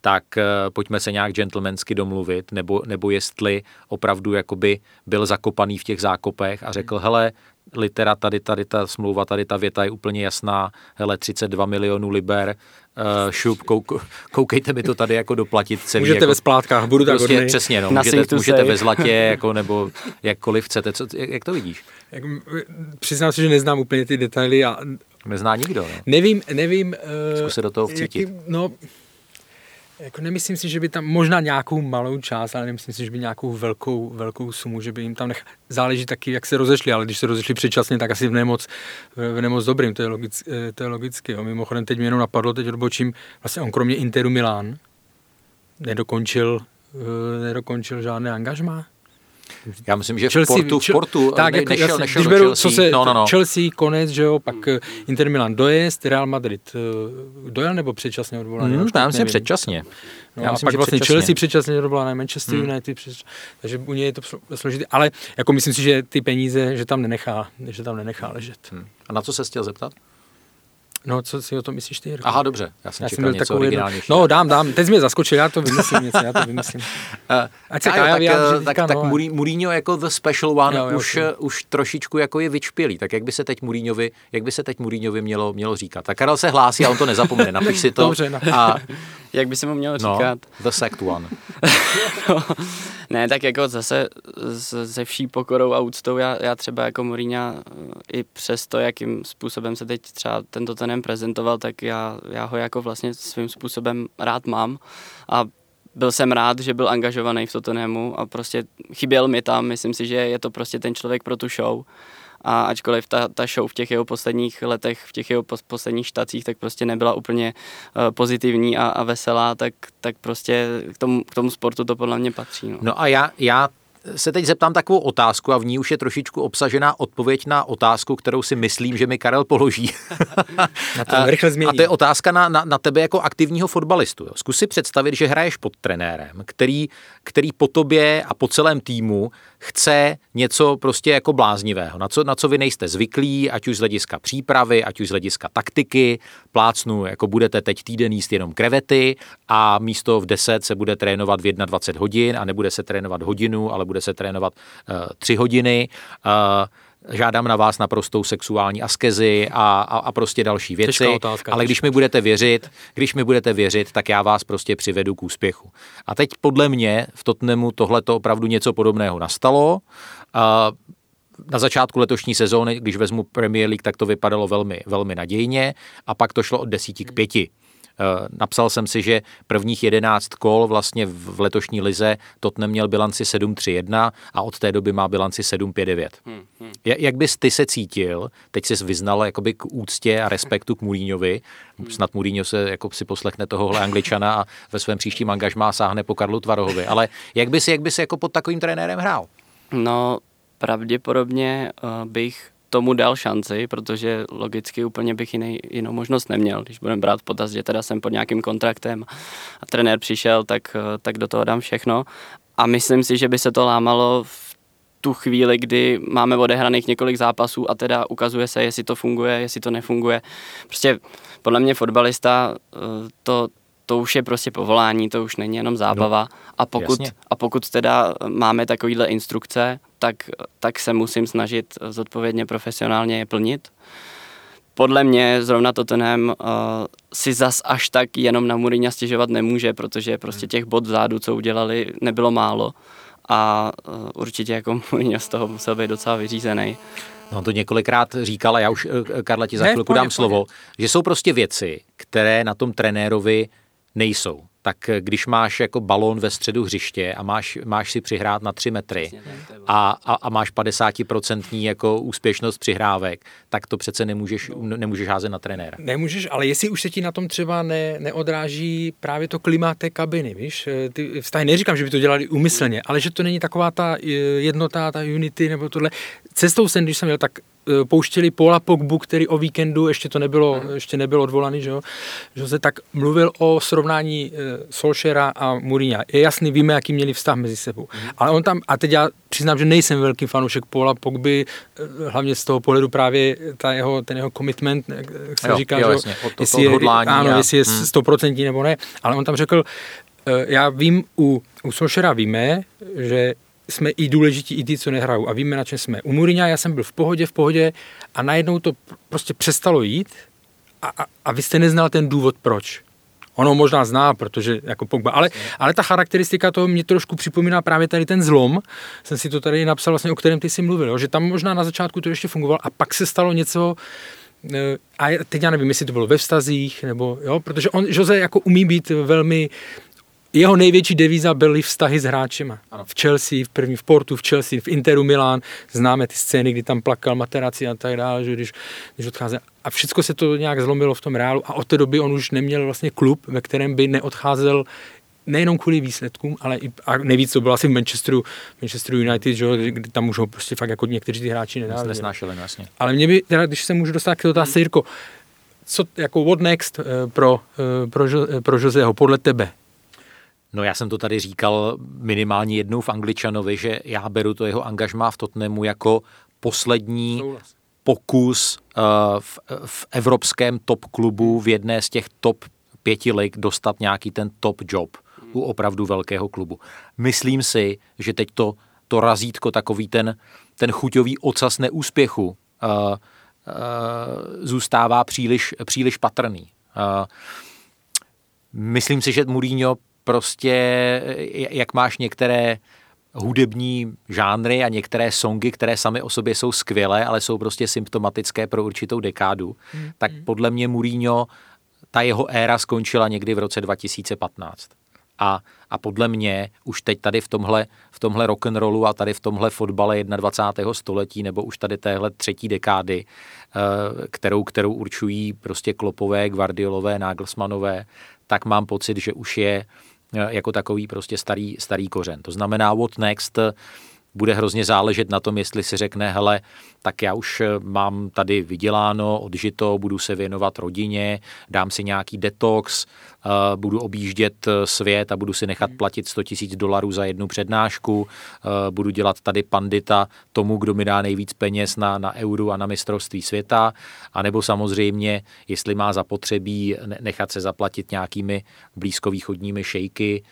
S1: tak eh, pojďme se nějak gentlemansky domluvit, nebo, nebo jestli opravdu jakoby byl zakopaný v těch zákopech a řekl, hele, litera tady, tady ta smlouva, tady ta věta je úplně jasná, hele, 32 milionů liber, šup, kouk, koukejte mi to tady jako doplatit celý.
S2: Můžete
S1: jako,
S2: ve splátkách, budu tak
S1: prostě, Přesně, no, můžete, můžete ve zlatě, jako, nebo jakkoliv chcete. Co, jak, jak to vidíš? Jak,
S2: přiznám se, že neznám úplně ty detaily a
S1: Nezná nikdo, ne?
S2: Nevím, nevím.
S1: Zkus se do toho vcítit. Jaký,
S2: no, jako nemyslím si, že by tam možná nějakou malou část, ale nemyslím si, že by nějakou velkou, velkou sumu, že by jim tam nech... Záleží taky, jak se rozešli, ale když se rozešli předčasně, tak asi v nemoc, v nemoc dobrým, to je, logic, eh, to je logicky. Jo. Mimochodem teď mě jenom napadlo, teď odbočím, vlastně on kromě Interu Milán nedokončil, eh, nedokončil žádné angažmá.
S1: Já myslím, že Chelsea, v Portu, v Portu
S2: tak,
S1: ne,
S2: jako,
S1: nešel,
S2: jasný,
S1: nešel
S2: když beru,
S1: Chelsea.
S2: Co se,
S1: no, no, no.
S2: Chelsea konec, že jo, pak mm. Inter Milan dojezd, Real Madrid eh, dojel nebo předčasně odvolaný?
S1: Mm, já myslím předčasně.
S2: No, já a myslím, pak vlastně předčasně. Chelsea předčasně odvolaný, Manchester mm. United předčasně, takže u něj je to složité, ale jako myslím si, že ty peníze, že tam nenechá, že tam nenechá ležet. Hmm.
S1: A na co se chtěl zeptat?
S2: No, co si o tom myslíš ty, Jirko?
S1: Aha, dobře, já jsem já čekal jsem něco originálnější.
S2: No, dám, dám, teď jsi mě zaskočil, já to vymyslím něco, já to vymyslím.
S1: Eh, Ať se Kájo, tak, vyjádří, tak, tak no, Mourinho jako the special one jo, jo, už, okay. už trošičku jako je vyčpělý, tak jak by se teď Mourinhovi, jak by se teď Mourinhovi mělo, mělo říkat? Tak Karel se hlásí a on to nezapomene, napiš si to.
S2: Dobře, no.
S4: a, jak by se mu mělo no, říkat?
S1: No, the sect one.
S4: no, ne, tak jako zase se vší pokorou a úctou, já, já třeba jako Mourinho i přes to, jakým způsobem se teď třeba tento tenem prezentoval, tak já, já ho jako vlastně svým způsobem rád mám. A byl jsem rád, že byl angažovaný v Tottenhamu a prostě chyběl mi tam, myslím si, že je to prostě ten člověk pro tu show. A ačkoliv ta, ta show v těch jeho posledních letech, v těch jeho posledních štacích, tak prostě nebyla úplně uh, pozitivní a, a veselá, tak, tak prostě k tomu, k tomu sportu to podle mě patří. No,
S1: no a já, já se teď zeptám takovou otázku a v ní už je trošičku obsažená odpověď na otázku, kterou si myslím, že mi Karel položí.
S2: na to rychle.
S1: A to je otázka na, na, na tebe jako aktivního fotbalistu. Zkus si představit, že hraješ pod trenérem, který, který po tobě a po celém týmu chce něco prostě jako bláznivého, na co, na co vy nejste zvyklí, ať už z hlediska přípravy, ať už z hlediska taktiky, plácnu, jako budete teď týden jíst jenom krevety a místo v 10 se bude trénovat v 21 hodin a nebude se trénovat hodinu, ale bude se trénovat uh, tři hodiny. Uh, žádám na vás naprostou sexuální askezi a, a, a prostě další věci.
S2: Otázka,
S1: ale když mi budete věřit, když mi budete věřit, tak já vás prostě přivedu k úspěchu. A teď podle mě v Tottenhamu tohle to opravdu něco podobného nastalo. A na začátku letošní sezóny, když vezmu Premier League, tak to vypadalo velmi, velmi nadějně a pak to šlo od desíti k pěti. Eh, napsal jsem si, že prvních 11 kol vlastně v letošní lize tot neměl bilanci 7-3-1 a od té doby má bilanci 7-5-9. Hmm, hmm. Jak bys ty se cítil, teď jsi vyznal jakoby k úctě a respektu k Mourinhovi, hmm. snad Mourinho se jako si poslechne tohohle angličana a ve svém příštím angažmá sáhne po Karlu Tvarohovi, ale jak bys, jak bys jako pod takovým trenérem hrál?
S4: No, pravděpodobně uh, bych tomu dal šanci, protože logicky úplně bych jiný, jinou možnost neměl. Když budeme brát potaz, že teda jsem pod nějakým kontraktem a trenér přišel, tak, tak do toho dám všechno. A myslím si, že by se to lámalo v tu chvíli, kdy máme odehraných několik zápasů a teda ukazuje se, jestli to funguje, jestli to nefunguje. Prostě podle mě fotbalista eh, to to už je prostě povolání, to už není jenom zábava. No, a, pokud,
S1: jasně.
S4: a pokud teda máme takovýhle instrukce, tak, tak se musím snažit zodpovědně profesionálně je plnit. Podle mě zrovna Tottenham uh, si zas až tak jenom na Mourinho stěžovat nemůže, protože prostě těch bod zádu, co udělali, nebylo málo a uh, určitě jako Mourinho z toho musel být docela vyřízený.
S1: No to několikrát říkala, já už eh, Karla ti za
S2: Ne,
S1: chvilku dám slovo, že jsou prostě věci, které na tom trenérovi nejsou. Tak eh, když máš jako balón ve středu hřiště a máš, máš si přihrát na 3 metry a, a, a máš 50% jako úspěšnost přihrávek, tak to přece nemůžeš, nemůžeš házet na trenéra.
S2: Nemůžeš, ale jestli už se ti na tom třeba ne, neodráží právě to klima té kabiny, víš, Eh, ty vztahy, neříkám, že by to dělali úmyslně, ale že to není taková ta eh, jednota, ta unity nebo tohle. Cestou jsem, když jsem měl, tak pouštěli Paula Pogbu, který o víkendu, ještě to nebylo, ještě nebyl odvolaný, že, jo, že se tak mluvil o srovnání eh, Solšera a Mourinha. Je jasný, víme, jaký měli vztah mezi sebou. Ale on tam, a teď já přiznám, že nejsem velký fanoušek Paula Pogby, eh, hlavně z toho pohledu právě ta jeho, ten jeho commitment, jak se
S1: Jo,
S2: říká,
S1: jo,
S2: že,
S1: jasně, to- to
S2: jestli je, ano,
S1: a-
S2: jestli je
S1: hmm.
S2: stoprocentní nebo ne, ale on tam řekl, eh, já vím, u, u Solšera víme, že jsme i důležití, i ty, co nehrajou a víme, na čem jsme. U Mourinha já jsem byl v pohodě, v pohodě a najednou to pr- prostě přestalo jít a, a, a vy jste neznal ten důvod, proč. Ono možná zná, protože jako Pogba, ale, ale ta charakteristika toho mě trošku připomíná právě tady ten zlom, jsem si to tady napsal vlastně, o kterém ty jsi mluvil, jo, že tam možná na začátku to ještě fungovalo a pak se stalo něco, eh, a teď já nevím, jestli to bylo ve vztazích, nebo jo, protože on, Jose jako umí být velmi, jeho největší devíza byly vztahy s hráčima. V Chelsea, v první v Portu, v Chelsea, v Interu Milán. Známe ty scény, kdy tam plakal Materaci a tak dále, že když, když odcházel. A všechno se to nějak zlomilo v tom reálu a od té doby on už neměl vlastně klub, ve kterém by neodcházel nejenom kvůli výsledkům, ale i, a nejvíc to bylo asi v Manchesteru, Manchesteru United, že, kdy tam už ho prostě fakt jako někteří ty hráči nedávali.
S1: Nesnášeli, no jasně.
S2: Ale mě by, teda, když se můžu dostat k té otázce, Jirko, co, jako what next eh, pro, eh, pro, pro Joseho, podle tebe?
S1: No já jsem to tady říkal minimálně jednou v Angličanovi, že já beru to jeho angažmá v Tottenhamu jako poslední
S2: Souhlas.
S1: pokus uh, v, v evropském top klubu v jedné z těch top pěti lig dostat nějaký ten top job u opravdu velkého klubu. Myslím si, že teď to, to razítko, takový ten, ten chuťový ocas neúspěchu uh, uh, zůstává příliš, příliš patrný. Uh, Myslím si, že Mourinho prostě, jak máš některé hudební žánry a některé songy, které sami o sobě jsou skvělé, ale jsou prostě symptomatické pro určitou dekádu, hmm. tak podle mě Mourinho, ta jeho éra skončila někdy v roce 2015. A, a podle mě už teď tady v tomhle, v tomhle rock'n'rollu a tady v tomhle fotbale 21. století nebo už tady téhle třetí dekády, eh, kterou, kterou určují prostě Klopové, Guardiolové, Nagelsmanové, tak mám pocit, že už je eh, jako takový prostě starý, starý kořen. To znamená, what next bude hrozně záležet na tom, jestli si řekne, hele, tak já už eh, mám tady vyděláno, odžito, budu se věnovat rodině, dám si nějaký detox, eh, budu objíždět eh, svět a budu si nechat platit 100 tisíc dolarů za jednu přednášku, budu dělat tady pandita tomu, kdo mi dá nejvíc peněz na, na euru a na mistrovství světa, anebo samozřejmě, jestli má zapotřebí ne- nechat se zaplatit nějakými blízkovýchodními šejky,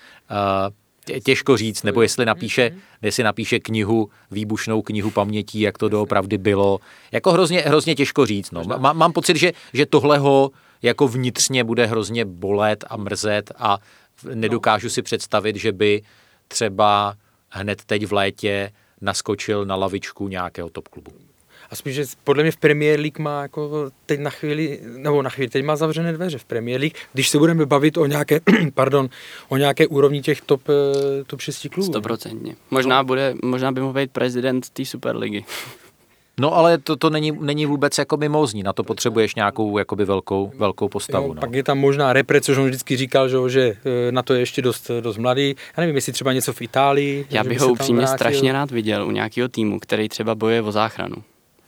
S1: těžko říct, nebo jestli napíše, jestli napíše knihu, výbušnou knihu pamětí, jak to doopravdy bylo. Jako hrozně, hrozně těžko říct. No. Má, mám pocit, že, že tohle ho jako vnitřně bude hrozně bolet a mrzet a nedokážu si představit, že by třeba hned teď v létě naskočil na lavičku nějakého top klubu.
S2: A spíš, že podle mě v Premier League má jako teď na chvíli, nebo na chvíli, teď má zavřené dveře v Premier League, když se budeme bavit o nějaké, pardon, o nějaké úrovni těch top, eh, top 6 klubů.
S4: Stoprocentně. Možná, bude, možná by mohl být prezident té Superligy.
S1: No ale to, to není, není vůbec jako mimozní, na to potřebuješ nějakou jakoby velkou, velkou postavu.
S2: Jo,
S1: No.
S2: Pak je tam možná repre, což on vždycky říkal, že, že eh, na to je ještě dost, dost mladý. Já nevím, jestli třeba něco v Itálii.
S4: Já bych
S2: by
S4: ho upřímně strašně rád viděl u nějakého týmu, který třeba bojuje o záchranu.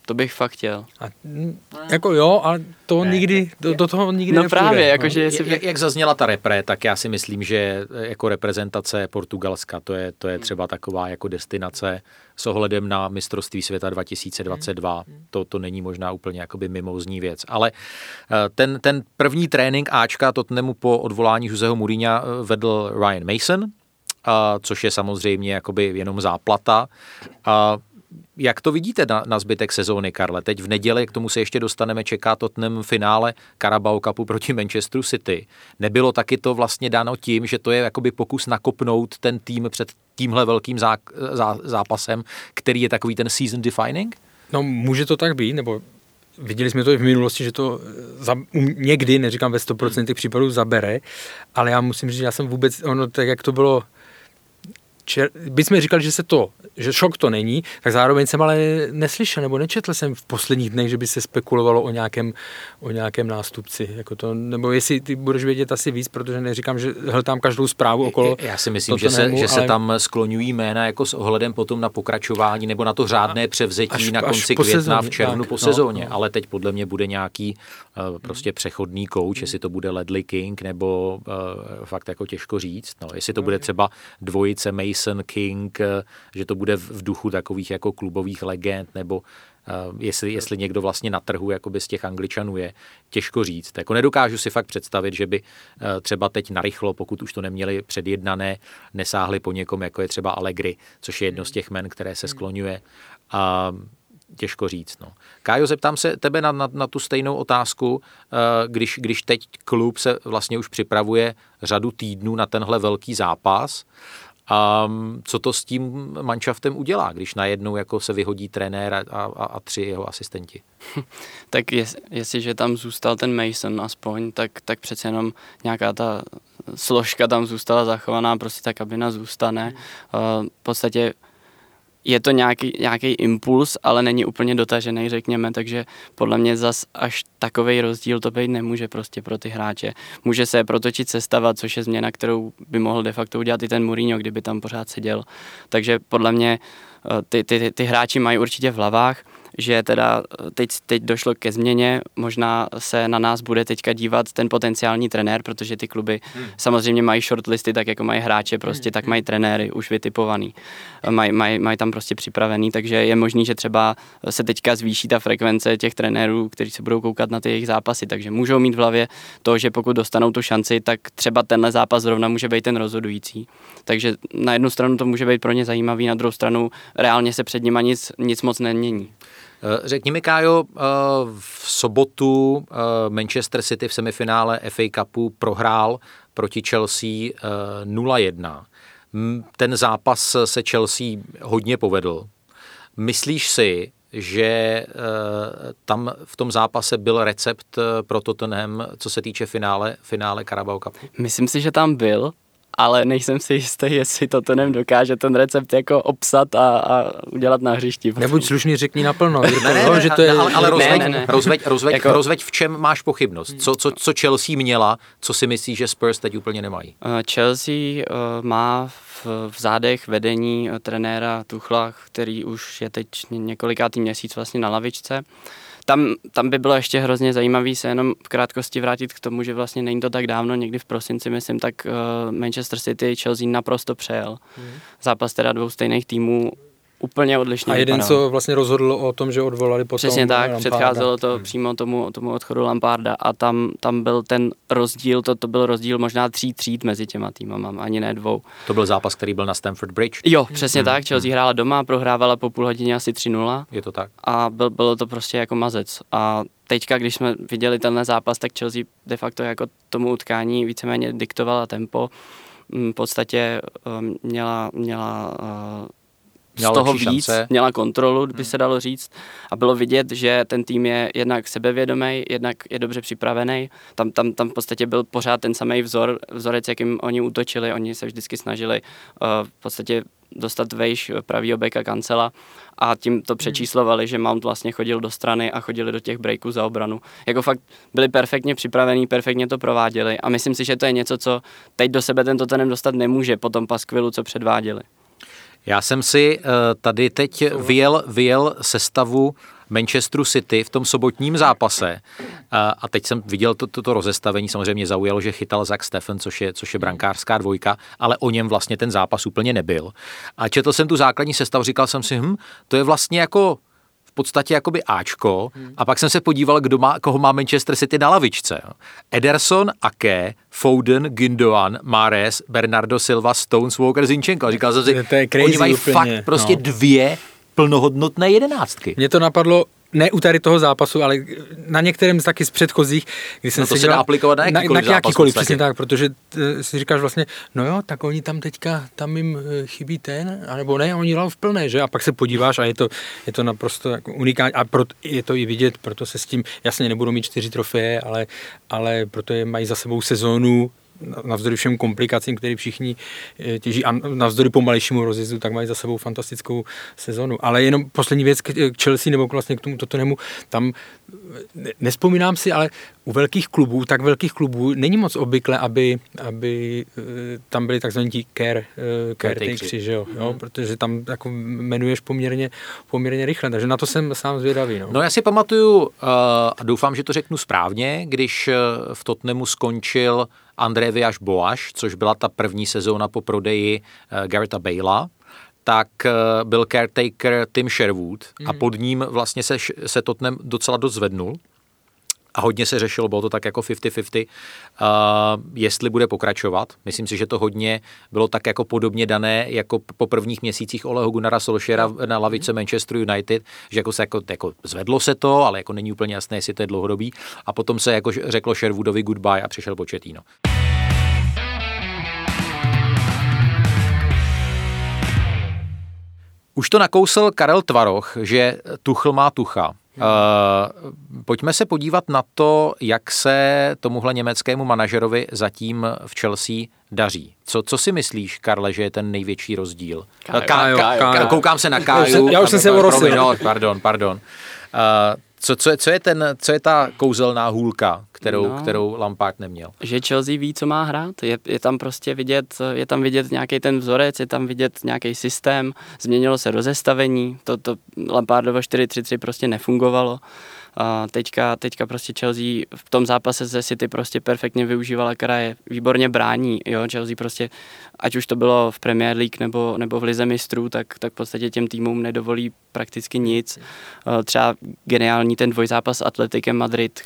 S4: To bych fakt chtěl.
S2: A, mm, jako jo, ale to ne, nikdy, do, do toho nikdy
S4: No
S2: nepůjde.
S4: právě,
S2: no.
S4: jakože jestli
S1: Jak, jak zazněla ta repre, tak já si myslím, že jako reprezentace Portugalska, to je, to je třeba taková jako destinace s ohledem na mistrovství světa 2022. To, to není možná úplně jakoby mimouzní věc. Ale eh, ten, ten první trénink Ačka Tottenhamu po odvolání Joseho Mourinha eh, vedl Ryan Mason, a, což je samozřejmě jakoby jenom záplata. A jak to vidíte na, na zbytek sezóny, Karle? Teď v neděli, k tomu se ještě dostaneme, čeká Tottenham finále Carabao Cupu proti Manchesteru City. Nebylo taky to vlastně dáno tím, že to je jakoby pokus nakopnout ten tým před tímhle velkým zá, zá, zápasem, který je takový ten season defining?
S2: No může to tak být, nebo viděli jsme to i v minulosti, že to za, někdy, neříkám ve 100% případů, zabere, ale já musím říct, že já jsem vůbec, ono tak jak to bylo čer, jsme říkali, že se to, že šok to není, tak zároveň jsem ale neslyšel nebo nečetl jsem v posledních dnech, že by se spekulovalo o nějakém, o nějakém nástupci. Jako to, nebo jestli ty budeš vědět asi víc, protože neříkám, že hltám každou zprávu okolo.
S1: Já si myslím, že se, že se
S2: ale...
S1: tam skloňují jména jako s ohledem potom na pokračování nebo na to řádné převzetí
S2: až,
S1: na
S2: až
S1: konci
S2: po
S1: května
S2: sezóně,
S1: v červnu
S2: tak,
S1: po
S2: no,
S1: sezóně.
S2: no.
S1: Ale teď podle mě bude nějaký uh, prostě přechodný kouč, jestli to bude Ledley King nebo uh, fakt jako těžko říct. No, jestli to bude třeba dvojice Mason King, uh, že to bude v, duchu takových jako klubových legend nebo Uh, jestli, jestli někdo vlastně na trhu jakoby z těch angličanů je, těžko říct. Jako nedokážu si fakt představit, že by uh, třeba teď narychlo, pokud už to neměli předjednané, nesáhli po někom, jako je třeba Allegri, což je jedno z těch men, které se skloňuje. A těžko říct. No. Kájo, zeptám se tebe na, na, na tu stejnou otázku, když, když teď klub se vlastně už připravuje řadu týdnů na tenhle velký zápas, a co to s tím manšaftem udělá, když najednou jako se vyhodí trenér a, a, a tři jeho asistenti?
S4: tak jest, jestliže tam zůstal ten Mason aspoň, tak, tak přece jenom nějaká ta složka tam zůstala zachovaná, prostě ta kabina zůstane. Uh, v podstatě je to nějaký, nějaký impuls, ale není úplně dotažený, řekněme, takže podle mě zas až takový rozdíl to být nemůže prostě pro ty hráče. Může se protočit sestava, což je změna, kterou by mohl de facto udělat i ten Mourinho, kdyby tam pořád seděl. Takže podle mě ty, ty, ty, ty hráči mají určitě v hlavách, že teda teď, teď došlo ke změně, možná se na nás bude teďka dívat ten potenciální trenér, protože ty kluby hmm. samozřejmě mají shortlisty, tak jako mají hráče prostě, hmm. tak mají trenéry už vytipovaný, mají, mají, mají tam prostě připravený, takže je možný, že třeba se teďka zvýší ta frekvence těch trenérů, kteří se budou koukat na ty jejich zápasy, takže můžou mít v hlavě to, že pokud dostanou tu šanci, tak třeba tenhle zápas zrovna může být ten rozhodující. Takže na jednu stranu to může být pro ně zajímavý, na druhou stranu reálně se před nima nic, nic moc nemění.
S1: Řekni mi, Kájo, v sobotu Manchester City v semifinále FA Cupu prohrál proti Chelsea 0-1. Ten zápas se Chelsea hodně povedl. Myslíš si, že tam v tom zápase byl recept pro Tottenham, co se týče finále, finále Carabao Cupu?
S4: Myslím si, že tam byl, ale nejsem si jistý, jestli to nem dokáže ten recept jako obsat a, a udělat na hřišti.
S2: Nebuď slušný, řekni naplno.
S1: ne, ne, ne,
S2: že to je...
S1: ale, ale rozveď,
S4: ne, ne.
S1: rozveď, rozveď,
S4: Jako-
S1: rozveď, v čem máš pochybnost? Co, co, co Chelsea měla, co si myslíš, že Spurs teď úplně nemají?
S4: Uh, Chelsea uh, má v, v zádech vedení uh, trenéra Tuchla, který už je teď ně- několikátý měsíc vlastně na lavičce. Tam, tam by bylo ještě hrozně zajímavý se jenom v krátkosti vrátit k tomu, že vlastně není to tak dávno, někdy v prosinci, myslím, tak uh, Manchester City Chelsea naprosto přejel. Zápas teda dvou stejných týmů úplně odlišně
S2: A jeden,
S4: vypadal.
S2: co vlastně rozhodl o tom, že odvolali potom
S4: Přesně tak,
S2: Lamparda.
S4: předcházelo to hmm. přímo tomu, tomu odchodu Lamparda a tam, tam byl ten rozdíl, to, to byl rozdíl možná tří tříd mezi těma týmama, ani ne dvou.
S1: To byl zápas, který byl na Stamford Bridge.
S4: Jo, přesně hmm. tak, Chelsea hrála doma, prohrávala po půl hodině asi 3-0
S1: Je to tak?
S4: a byl, bylo to prostě jako mazec. A teďka, když jsme viděli tenhle zápas, tak Chelsea de facto jako tomu utkání víceméně diktovala tempo. Mm, V podstatě um, měla, měla z toho víc,
S1: šance.
S4: měla kontrolu, by se dalo říct. A bylo vidět, že ten tým je jednak sebevědomý, jednak je dobře připravený. Tam, tam, tam v podstatě byl pořád ten samý vzor, vzorec, jakým oni útočili. Oni se vždycky snažili uh, v podstatě dostat vejš pravýho beka kancela a tím to přečíslovali, že Mount vlastně chodil do strany a chodili do těch breaků za obranu. Jako fakt byli perfektně připravení, perfektně to prováděli a myslím si, že to je něco, co teď do sebe ten Tottenham dostat nemůže po tom paskvilu, co předváděli.
S1: Já jsem si uh, tady teď vyjel, vyjel sestavu Manchesteru City v tom sobotním zápase. A, a teď jsem viděl toto to, to rozestavení, samozřejmě mě zaujalo, že chytal Zach Steffen, což je, což je brankářská dvojka, ale o něm vlastně ten zápas úplně nebyl. A četl jsem tu základní sestavu, říkal jsem si, hm, to je vlastně jako v podstatě jakoby Ačko hmm. a pak jsem se podíval, kdo má, koho má Manchester City na lavičce. Ederson, Ake, Foden, Gindoan, Mares, Bernardo Silva, Stones, Walker, Zinchenko. Říkal jsem si,
S2: to je crazy
S1: oni mají
S2: úplně,
S1: fakt prostě
S2: no.
S1: dvě plnohodnotné jedenáctky.
S2: Mě to napadlo ne u tady toho zápasu, ale na některém z taky z předchozích, kdy jsem
S1: No to
S2: si
S1: se dá
S2: dělal-
S1: aplikovat na jakýkoliv
S2: na,
S1: zápas v
S2: jakýkoliv,
S1: podstatě.
S2: přesně tak, protože t, si říkáš vlastně, no jo, tak oni tam teďka, tam jim eh, chybí ten, anebo ne, oni hrajou v plné, že? A pak se podíváš a je to, je to naprosto jako unikátní a proto, je to i vidět, proto se s tím, jasně nebudou mít čtyři trofeje, ale, ale proto je mají za sebou sezónu, na- navzdory všem komplikacím, které všichni eh, těží a navzdory pomalejšímu rozjezdu, tak mají za sebou fantastickou sezonu. Ale jenom poslední věc k k Chelsea nebo vlastně k tomu Tottenhamu, tam eh, ne- nespomínám si, ale u velkých klubů, tak velkých klubů není moc obvykle, aby, aby eh, tam byli takzvaní ti care, eh,
S1: Caretakeri.
S2: caretakeri, že jo, jo, protože tam jako jmenuješ poměrně, poměrně rychle, takže na to jsem sám zvědavý. No.
S1: No já si pamatuju, a doufám, že to řeknu správně, když v Tottenhamu skončil André Viaš Boaš, což byla ta první sezóna po prodeji uh, Garreta Bale'a, tak uh, byl caretaker Tim Sherwood a pod ním vlastně se, se Tottenham docela dost zvednul. A hodně se řešilo, bylo to tak jako 50-50, uh, jestli bude pokračovat. Myslím si, že to hodně bylo tak jako podobně dané jako po prvních měsících Oleho Gunnara Solskjaera na lavice Manchester United, že jako se jako, jako zvedlo se to, ale jako není úplně jasné, jestli to je dlouhodobý. A potom se jako řeklo Sherwoodovi goodbye a přišel Pochettino. Už to nakousl Karel Tvaroch, že Tuchl má Tucha. Uh, pojďme se podívat na to, jak se tomuhle německému manažerovi zatím v Chelsea daří. Co, co si myslíš, Karle, že je ten největší rozdíl?
S4: Kájo, Kájo,
S1: Ka-
S2: Kájo.
S1: Koukám se na
S2: Já
S1: Káju.
S2: už jsem- já už jsem se orosil.
S1: Promiň, no, pardon, pardon. Uh, co, co, je, co, je ten, co je ta kouzelná hůlka, kterou,
S4: No.
S1: kterou Lampard neměl?
S4: že Chelsea ví, co má hrát. Je, je tam prostě vidět, je tam vidět nějaký ten vzorec, je tam vidět nějaký systém, změnilo se rozestavení, to, to Lampardovo 4-3-3 prostě nefungovalo. A teďka, teďka prostě Chelsea v tom zápase ze City prostě perfektně využívala kraje, výborně brání, jo, Chelsea prostě, ať už to bylo v Premier League nebo, nebo v Lize mistrů, tak, tak v podstatě těm týmům nedovolí prakticky nic. A Třeba geniální ten dvojzápas s Atletikem Madrid,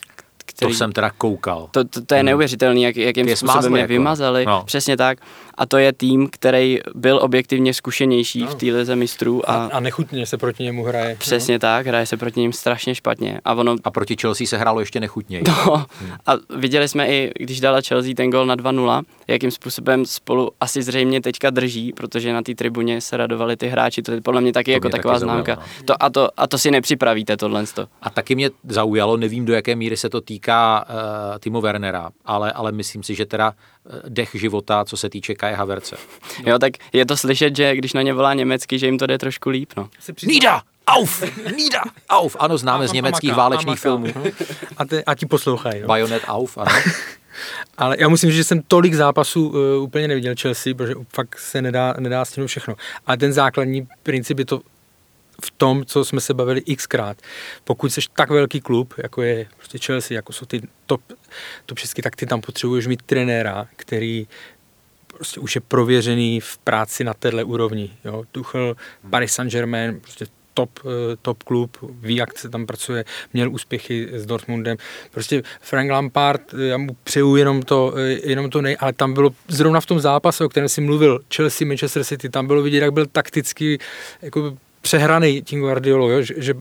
S1: To jsem teda koukal.
S4: to, to, to je neuvěřitelný, jak, jakým
S1: Je
S4: způsobem je
S1: jako.
S4: vymazali.
S1: No.
S4: Přesně tak. A to je tým, který byl objektivně zkušenější
S1: No.
S4: v té lize mistrů a,
S2: A nechutně se proti němu hraje.
S4: přesně tak, hraje se proti ním strašně špatně. A ono
S1: A proti Chelsea se hrálo ještě nechutněji.
S4: No, a viděli jsme i, když dala Chelsea ten gol na 2-0, jakým způsobem spolu asi zřejmě teďka drží, protože na té tribuně se radovali ty hráči, to je podle mě taky
S1: To
S4: jako
S1: mě
S4: taková
S1: taky zaujalo,
S4: známka.
S1: no.
S4: To, a, to, a to si nepřipravíte tohle.
S1: A taky mě zaujalo, nevím do jaké míry se to týká uh, Timo Wernera, ale, ale myslím si, že teda dech života, co se týče Kai Haverce.
S4: Jo, tak je to slyšet, že když na ně volá německy, že jim to jde trošku líp, no.
S1: Nída! Auf! Nída! Auf! Ano, známe z
S2: A- a
S1: německých
S2: maká, a
S1: válečných
S2: maká.
S1: filmů.
S2: A, te, a ti poslouchají. No.
S1: Bayonet Auf, ano.
S2: Ale já musím říct, že jsem tolik zápasů uh, úplně neviděl Chelsea, protože fakt se nedá, nedá stihnout všechno. Ale ten základní princip je to v tom, co jsme se bavili xkrát. Pokud jsi tak velký klub, jako je prostě Chelsea, jako jsou ty top, top všechny, tak ty tam potřebuješ mít trenéra, který prostě už je prověřený v práci na téhle úrovni. Jo? Tuchel, Paris Saint-Germain, prostě top, eh, top klub, ví, jak se tam pracuje, měl úspěchy s Dortmundem. Prostě Frank Lampard, eh, já mu přeju jenom to, eh, jenom to nej, ale tam bylo zrovna v tom zápase, o kterém si mluvil, Chelsea, Manchester City, tam bylo vidět, jak byl takticky jako přehraný tím Guardiolou, jo? Že, že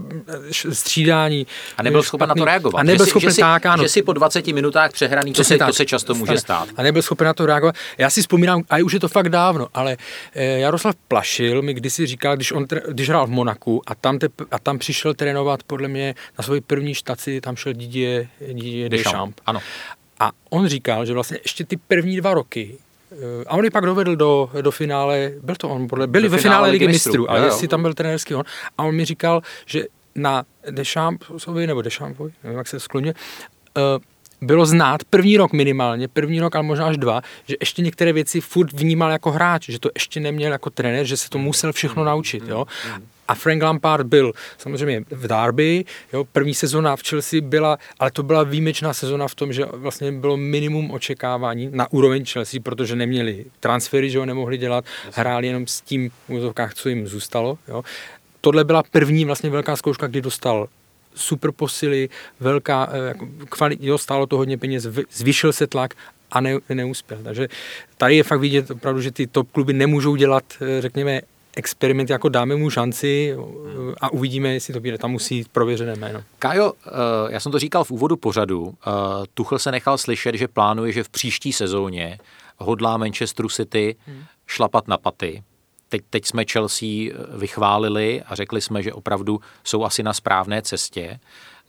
S2: střídání.
S1: A nebyl
S2: špatný-
S1: schopen na to reagovat.
S2: A nebyl
S1: že
S2: schopen
S1: si,
S2: tak, ano.
S1: Že si po 20 minutách přehraný, to se, to
S2: tak.
S1: se často může stát.
S2: A nebyl schopen na to reagovat. Já si vzpomínám, a už je to fakt dávno, ale eh, Jaroslav Plašil mi kdysi říkal, když, on, když hrál v Monaku a tam, te, a tam přišel trénovat podle mě na svoji první štaci, tam šel Didier, Didier Deschamps.
S1: Ano.
S2: A on říkal, že vlastně ještě ty první dva roky, eh, a on ji pak dovedl do, do finále, byl to on, podle, byli
S1: Do
S2: ve
S1: finále
S2: finále
S1: Ligy mistrů,
S2: mistrů, a
S1: jo,
S2: jestli tam byl trenérský on, a on mi říkal, že na Deschampovi, nebo Deschampovi, nevím, jak se skloně, bylo znát první rok minimálně, první rok, ale možná až dva, že ještě některé věci furt vnímal jako hráč, že to ještě neměl jako trenér, že se to musel všechno naučit, jo. A Frank Lampard byl samozřejmě v Derby, jo, první sezona v Chelsea byla, ale to byla výjimečná sezona v tom, že vlastně bylo minimum očekávání na úroveň Chelsea, protože neměli transfery, že ho nemohli dělat, hráli jenom s tím úzovkách, co jim zůstalo. Jo. Tohle byla první vlastně velká zkouška, kdy dostal super posily, velká eh, jako kvalit, jo, stálo to hodně peněz, zvýšil se tlak a ne, neuspěl. Takže tady je fakt vidět opravdu, že ty top kluby nemůžou dělat, eh, řekněme, experiment, jako dáme mu šanci eh, a uvidíme, jestli to bude. Tam musí jít prověřené jméno.
S1: Kajo, já jsem to říkal v úvodu pořadu. Tuchl se nechal slyšet, že plánuje, že v příští sezóně hodlá Manchesteru City hmm. šlapat na paty teď, teď jsme Chelsea eh, vychválili a řekli jsme, že opravdu jsou asi na správné cestě.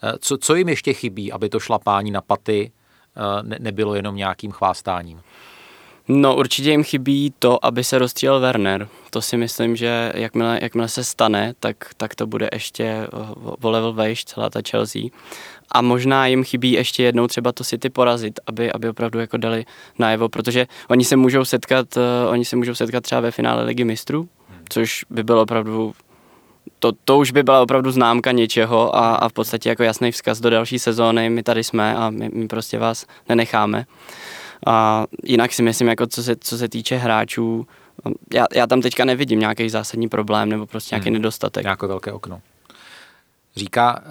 S1: Eh, co, co jim ještě chybí, aby to šlapání na paty eh, ne, nebylo jenom nějakým chvástáním?
S4: No určitě jim chybí to, aby se rozstřílel Werner. To si myslím, že jakmile, jakmile se stane, tak, tak to bude ještě o level vejš celá ta Chelsea. A možná jim chybí ještě jednou třeba to City porazit, aby, aby opravdu jako dali najevo, protože oni se můžou setkat, uh, oni se můžou setkat třeba ve finále ligy mistrů, což by bylo opravdu to, to už by byla opravdu známka něčeho a, a v podstatě jako jasný vzkaz do další sezóny, my tady jsme a my, my prostě vás nenecháme. A jinak si myslím, jako co se, co se týče hráčů, já, já tam teďka nevidím nějaký zásadní problém nebo prostě nějaký hmm. nedostatek.
S1: Nějaké velké okno. Říká uh,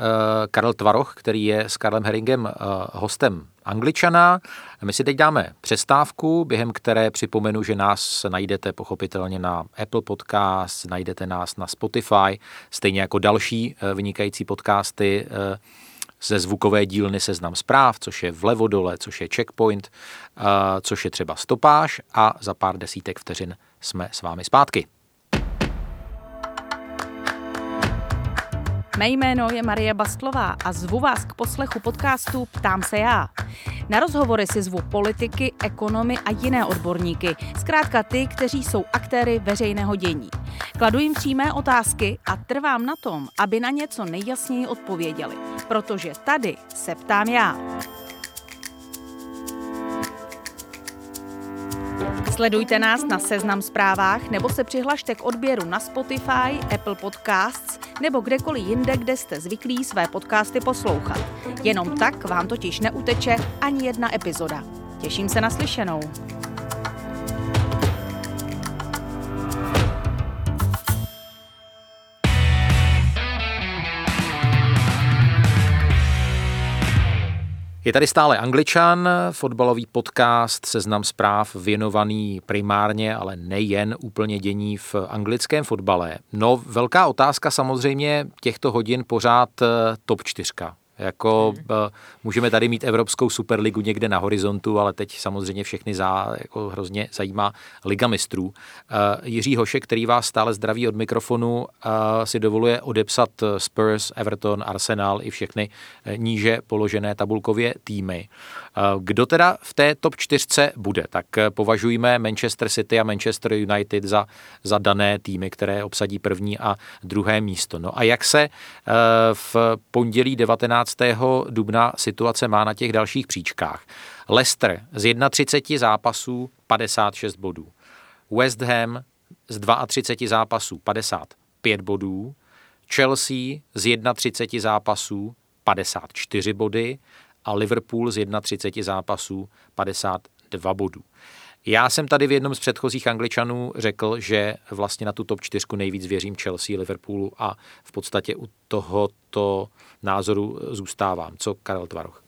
S1: Karel Tvaroch, který je s Karlem Heringem uh, hostem Angličana. My si teď dáme přestávku, během které připomenu, že nás najdete pochopitelně na Apple Podcast, najdete nás na Spotify, stejně jako další uh, vynikající podcasty uh, ze zvukové dílny Seznam zpráv, což je vlevo dole, což je checkpoint, což je třeba stopáž a za pár desítek vteřin jsme s vámi zpátky.
S5: Mé jméno je Marie Bastlová a zvu vás k poslechu podcastu Ptám se já. Na rozhovory si zvu politiky, ekonomy a jiné odborníky, zkrátka ty, kteří jsou aktéry veřejného dění. Kladu jim přímé otázky a trvám na tom, aby na něco nejjasněji odpověděli, protože tady se ptám já. Sledujte nás na Seznam zprávách nebo se přihlašte k odběru na Spotify, Apple Podcasts nebo kdekoliv jinde, kde jste zvyklí své podcasty poslouchat. Jenom tak vám totiž neuteče ani jedna epizoda. Těším se na slyšenou.
S1: Je tady stále Angličan, fotbalový podcast, seznam zpráv věnovaný primárně, ale nejen úplně dění v anglickém fotbale. No, velká otázka samozřejmě těchto hodin pořád eh, top čtyřka. Jako hmm. můžeme tady mít Evropskou superligu někde na horizontu, ale teď samozřejmě všechny zá, jako hrozně zajímá Liga mistrů. Uh, Jiří Hošek, který vás stále zdraví od mikrofonu, uh, si dovoluje odepsat Spurs, Everton, Arsenal i všechny níže položené tabulkově týmy. Kdo teda v té top čtyřce bude? Tak považujeme Manchester City a Manchester United za, za dané týmy, které obsadí první a druhé místo. No a jak se v pondělí 19 15. dubna situace má na těch dalších příčkách. Leicester z 31 zápasů 56 bodů. West Ham z 32 zápasů 55 bodů. Chelsea z 31 zápasů 54 body a Liverpool z 31 zápasů 52 bodů. Já jsem tady v jednom z předchozích Angličanů řekl, že vlastně na tu top 4 nejvíc věřím Chelsea, Liverpoolu a v podstatě u tohoto názoru zůstávám. Co Karel Tvaroch?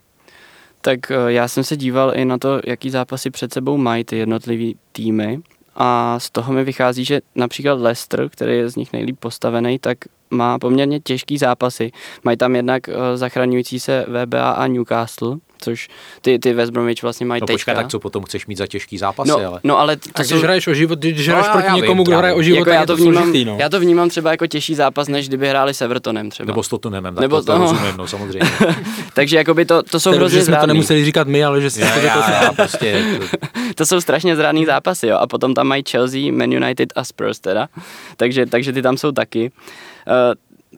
S4: Tak eh, já jsem se díval i na to, jaký zápasy před sebou mají ty jednotlivý týmy a z toho mi vychází, že například Leicester, který je z nich nejlíp postavený, tak má poměrně těžký zápasy. Mají tam jednak eh, zachraňující se VBA a Newcastle, což ty, ty West Bromwich vlastně mají no,
S1: počkej, tak co potom chceš mít za těžký zápasy,
S4: no,
S1: ale...
S4: No, ale to
S2: tak jsou... hraješ o život, když hraješ no, proti někomu, kdo hraje o život, jako
S4: já to, vnímám,
S2: složitý, no.
S4: já to vnímám třeba jako těžší zápas, než kdyby hráli s Evertonem třeba.
S1: Nebo s Tottenhamem, tak Nebo, to, to no. rozumím, no samozřejmě.
S4: Takže jakoby to, to jsou hrozně
S2: zrádný. to nemuseli říkat my, ale že si
S1: já, já, prostě...
S4: to jsou strašně zrádný zápasy, jo. A potom tam mají Chelsea, Man United a Spurs teda. Takže, takže ty tam jsou taky. Uh,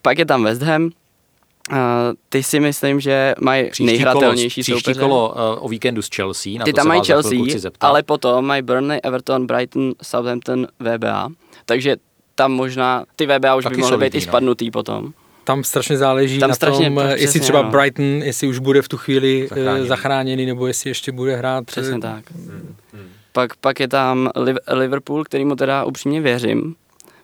S4: pak je tam West Ham, Uh, ty si myslím, že mají příští nejhratelnější
S1: kolo, Příští kolo uh, o víkendu s Chelsea. Na
S4: ty tam mají Chelsea, ale potom mají Burnley, Everton, Brighton, Southampton, VBA. Takže tam možná ty VBA už
S1: Taky
S4: by mohly být i
S1: no.
S4: spadnutý potom.
S2: Tam strašně záleží
S4: Tam
S2: na
S4: strašně,
S2: tom,
S4: přesně,
S2: jestli třeba
S4: no.
S2: Brighton, jestli už bude v tu chvíli
S1: Zachráněný.
S2: zachráněný, zachráněný nebo jestli ještě bude hrát.
S4: Přesně
S2: eh,
S4: tak. Pak, pak je tam Liv- Liverpool, kterýmu teda upřímně věřím,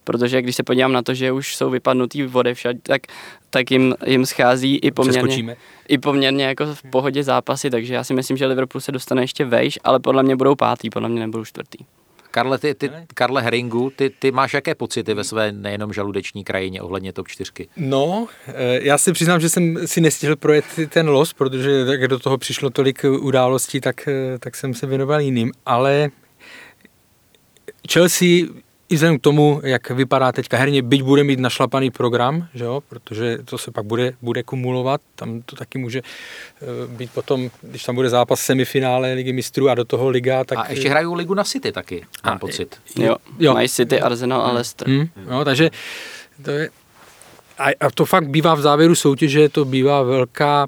S4: protože když se podívám na to, že už jsou vypadnutý vody všad, tak, tak jim, jim schází i poměrně,
S2: Přeskočíme.
S4: i poměrně jako v pohodě zápasy, takže já si myslím, že Liverpool se dostane ještě vejš, ale podle mě budou pátý, podle mě nebudou čtvrtý.
S1: Karle, ty, ty, Karle Heringu, ty, ty máš jaké pocity ve své nejenom žaludeční krajině ohledně top 4?
S2: No, eh, já si přiznám, že jsem si nestihl projet ten los, protože jak do toho přišlo tolik událostí, tak, eh, tak jsem se věnoval jiným, ale Chelsea i vzhledem k tomu, jak vypadá teďka herně, byť bude mít našlapaný program, že jo, protože to se pak bude, bude kumulovat, tam to taky může eh, být potom, když tam bude zápas semifinále ligy mistrů a do toho liga, tak...
S1: A ještě hrajou ligu na City taky, mám
S2: A-
S1: pocit.
S4: Jo,
S2: Jo.
S4: jo. mají City, Arsenal a Leicester.
S2: Hmm, no, takže to je, a, a to fakt bývá v závěru soutěže, to bývá velká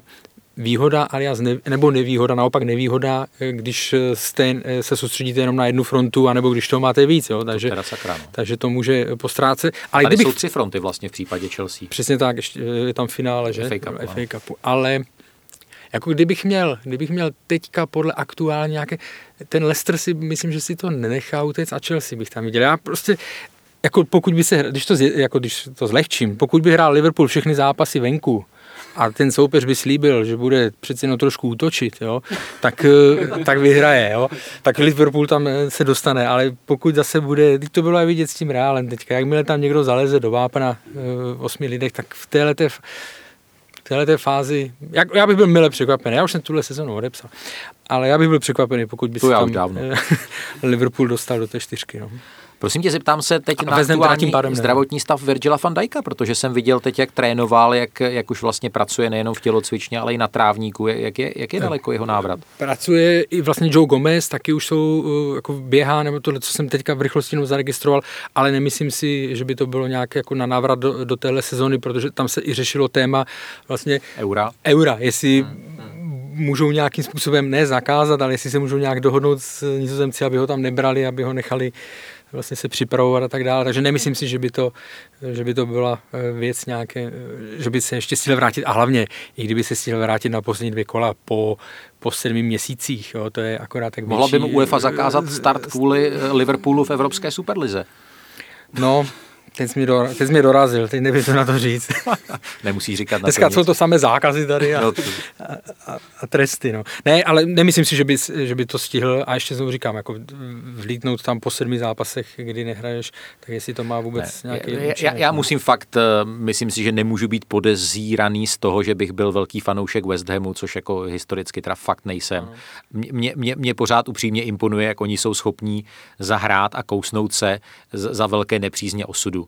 S2: výhoda, alias ne, nebo nevýhoda, naopak nevýhoda, eh, když eh, jste, eh, se soustředíte jenom na jednu frontu, anebo když toho máte víc, jo, takže,
S1: Teda sakra, no.
S2: takže to může postrácet. Ale
S1: Tady
S2: kdybych,
S1: jsou tři fronty vlastně v případě Chelsea.
S2: Přesně tak, ještě je tam finále, že?
S1: FA Cupu,
S2: FA Cupu. Ale jako kdybych měl, kdybych měl teďka podle aktuálně nějaké, ten Leicester si myslím, že si to nenechá utéct a Chelsea bych tam viděl. Já prostě, jako pokud by se, když to, jako když to zlehčím, pokud by hrál Liverpool všechny zápasy venku, a ten soupeř by slíbil, že bude přeci jenom trošku útočit, jo, tak, eh, tak vyhraje, jo. Tak Liverpool tam eh, se dostane, ale pokud zase bude, teď to bylo i vidět s tím Reálem teďka, jakmile tam někdo zaleze do vápna eh, v osmi lidech, tak v téhleté, v téhleté fázi, jak, já bych byl mile překvapený, já už jsem tuhle sezonu odepsal, ale já bych byl překvapený, pokud by
S1: To
S2: se tam
S1: dávno.
S2: Liverpool dostal do té čtyřky, no.
S1: Prosím tě, zeptám se teď
S2: A
S1: na aktuální
S2: tím pádem ne.
S1: zdravotní stav Virgila van Dijka, protože jsem viděl teď, jak trénoval, jak, jak už vlastně pracuje nejenom v tělocvičně, ale i na trávníku. Jak je, jak je daleko jeho návrat?
S2: Pracuje i vlastně Joe Gomez, taky už jsou uh, jako běhá, nebo tohle, co jsem teďka v rychlosti jenom zaregistroval, ale nemyslím si, že by to bylo nějak jako na návrat do, do téhle sezony, protože tam se i řešilo téma vlastně
S1: Eura?
S2: eura, jestli můžou nějakým způsobem ne zakázat, ale jestli se můžou nějak dohodnout s nizozemci, aby ho tam nebrali, aby ho nechali vlastně se připravovat a tak dále. Takže nemyslím si, že by to, že by to byla eh, věc nějaké, eh, že by se ještě stihl vrátit. A hlavně, i kdyby se stihl vrátit na poslední dvě kola po, po sedmi měsících, jo, to je akorát tak
S1: Mohla by mu UEFA zakázat start kvůli eh, Liverpoolu v Evropské superlize?
S2: No, teď jsi mě, do, teď jsi mě dorazil, teď nevím, co na to říct.
S1: Nemusí říkat na
S2: Dneska
S1: to
S2: jsou to samé zákazy tady a,
S1: No,
S2: a, a, a tresty. No. Ne, ale nemyslím si, že by, že by to stihl a ještě znovu říkám, jako vlítnout tam po sedmi zápasech, kdy nehraješ, tak jestli to má vůbec
S1: Ne,
S2: nějaký
S1: já, já, já
S2: no.
S1: musím fakt, eh, myslím si, že nemůžu být podezíraný z toho, že bych byl velký fanoušek West Hamu, což jako historicky teda fakt nejsem. Mě, mě, mě, mě pořád upřímně imponuje, jak oni jsou schopní zahrát a kousnout se za velké nepřízně osudu.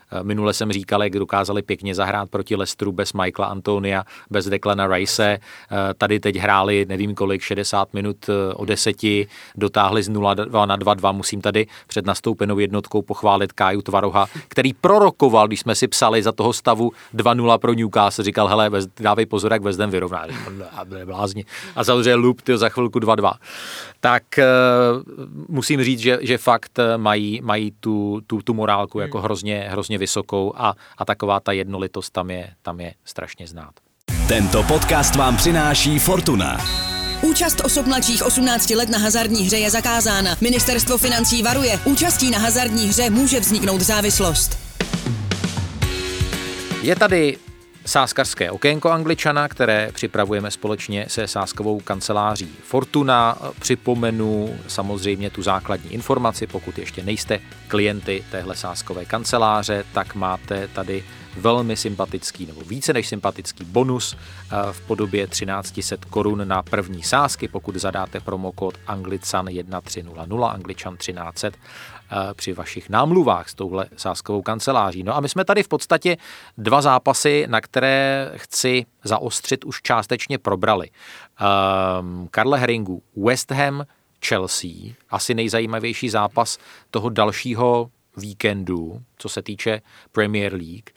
S1: Minule jsem říkal, jak dokázali pěkně zahrát proti Lestru bez Michaela Antonia, bez Declana Rice. Tady teď hráli, nevím kolik, 60 minut eh, o deseti, dotáhli z 0 na 2-2. Musím tady před nastoupenou jednotkou pochválit Káju Tvaroha, který prorokoval, když jsme si psali za toho stavu 2-0 pro Newcastle, říkal, hele, dávej pozor, jak Ham vyrovná. A byli blázni. A samozřejmě Loop, tyjo, za chvilku 2-2. Tak eh, musím říct, že, že fakt eh, mají, mají tu, tu, tu morálku jako hrozně, hrozně vysokou a, a taková ta jednolitost tam je, tam je strašně znát.
S6: Tento podcast vám přináší Fortuna.
S7: Účast osob mladších 18 let na hazardní hře je zakázána. Ministerstvo financí varuje. Účastí na hazardní hře může vzniknout závislost.
S1: Je tady sáskarské okénko Angličana, které připravujeme společně se sáskovou kanceláří Fortuna. Připomenu samozřejmě tu základní informaci, pokud ještě nejste klienty téhle sáskové kanceláře, tak máte tady velmi sympatický nebo více než sympatický bonus eh, v podobě 1300 korun na první sázky, pokud zadáte promokód Anglican 1300, Angličan 1300 eh, při vašich námluvách s touhle sáskovou kanceláří. No a my jsme tady v podstatě dva zápasy, na které chci zaostřit, už částečně probrali. Um, Karle Heringu, West Ham, Chelsea, asi nejzajímavější zápas toho dalšího víkendu, co se týče Premier League.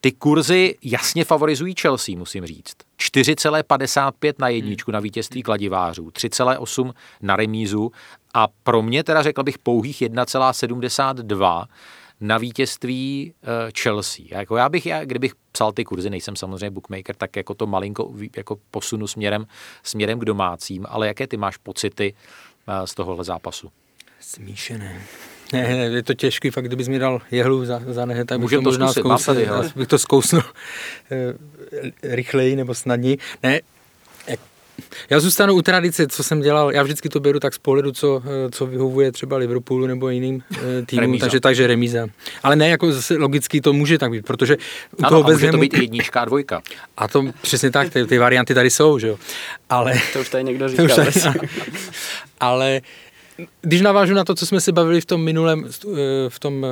S1: Ty kurzy jasně favorizují Chelsea, musím říct. 4,55 na jedničku na vítězství kladivářů, 3,8 na remízu a pro mě teda řekl bych pouhých 1,72 na vítězství uh, Chelsea. Jako já bych, já, kdybych psal ty kurzy, nejsem samozřejmě bookmaker, tak jako to malinko jako posunu směrem, směrem k domácím, ale jaké ty máš pocity uh, z tohohle zápasu?
S2: Smíšené. Ne, ne, je to těžký, fakt kdybys mi dal jehlu za, za nehe, tak bych
S1: Můžem
S2: to možná
S1: zkusit, mám
S2: zkousil,
S1: tady,
S2: bych to zkousnul eh, rychleji nebo snadněji. Ne, jak- já zůstanu u tradice, co jsem dělal, já vždycky to beru tak z pohledu, co, eh, co vyhovuje třeba Liverpoolu nebo jiným eh, týmům, takže, takže remíza. Ale ne, jako zase logicky to může tak být, protože u
S1: Ano,
S2: toho
S1: a může to být i jednička a dvojka.
S2: a to přesně tak, ty, ty varianty tady jsou, že jo. Ale
S4: To už tady někdo
S2: To už
S4: říkal.
S2: tady- Ale když navážu na to, co jsme se bavili v tom minulém, eh, v tom eh,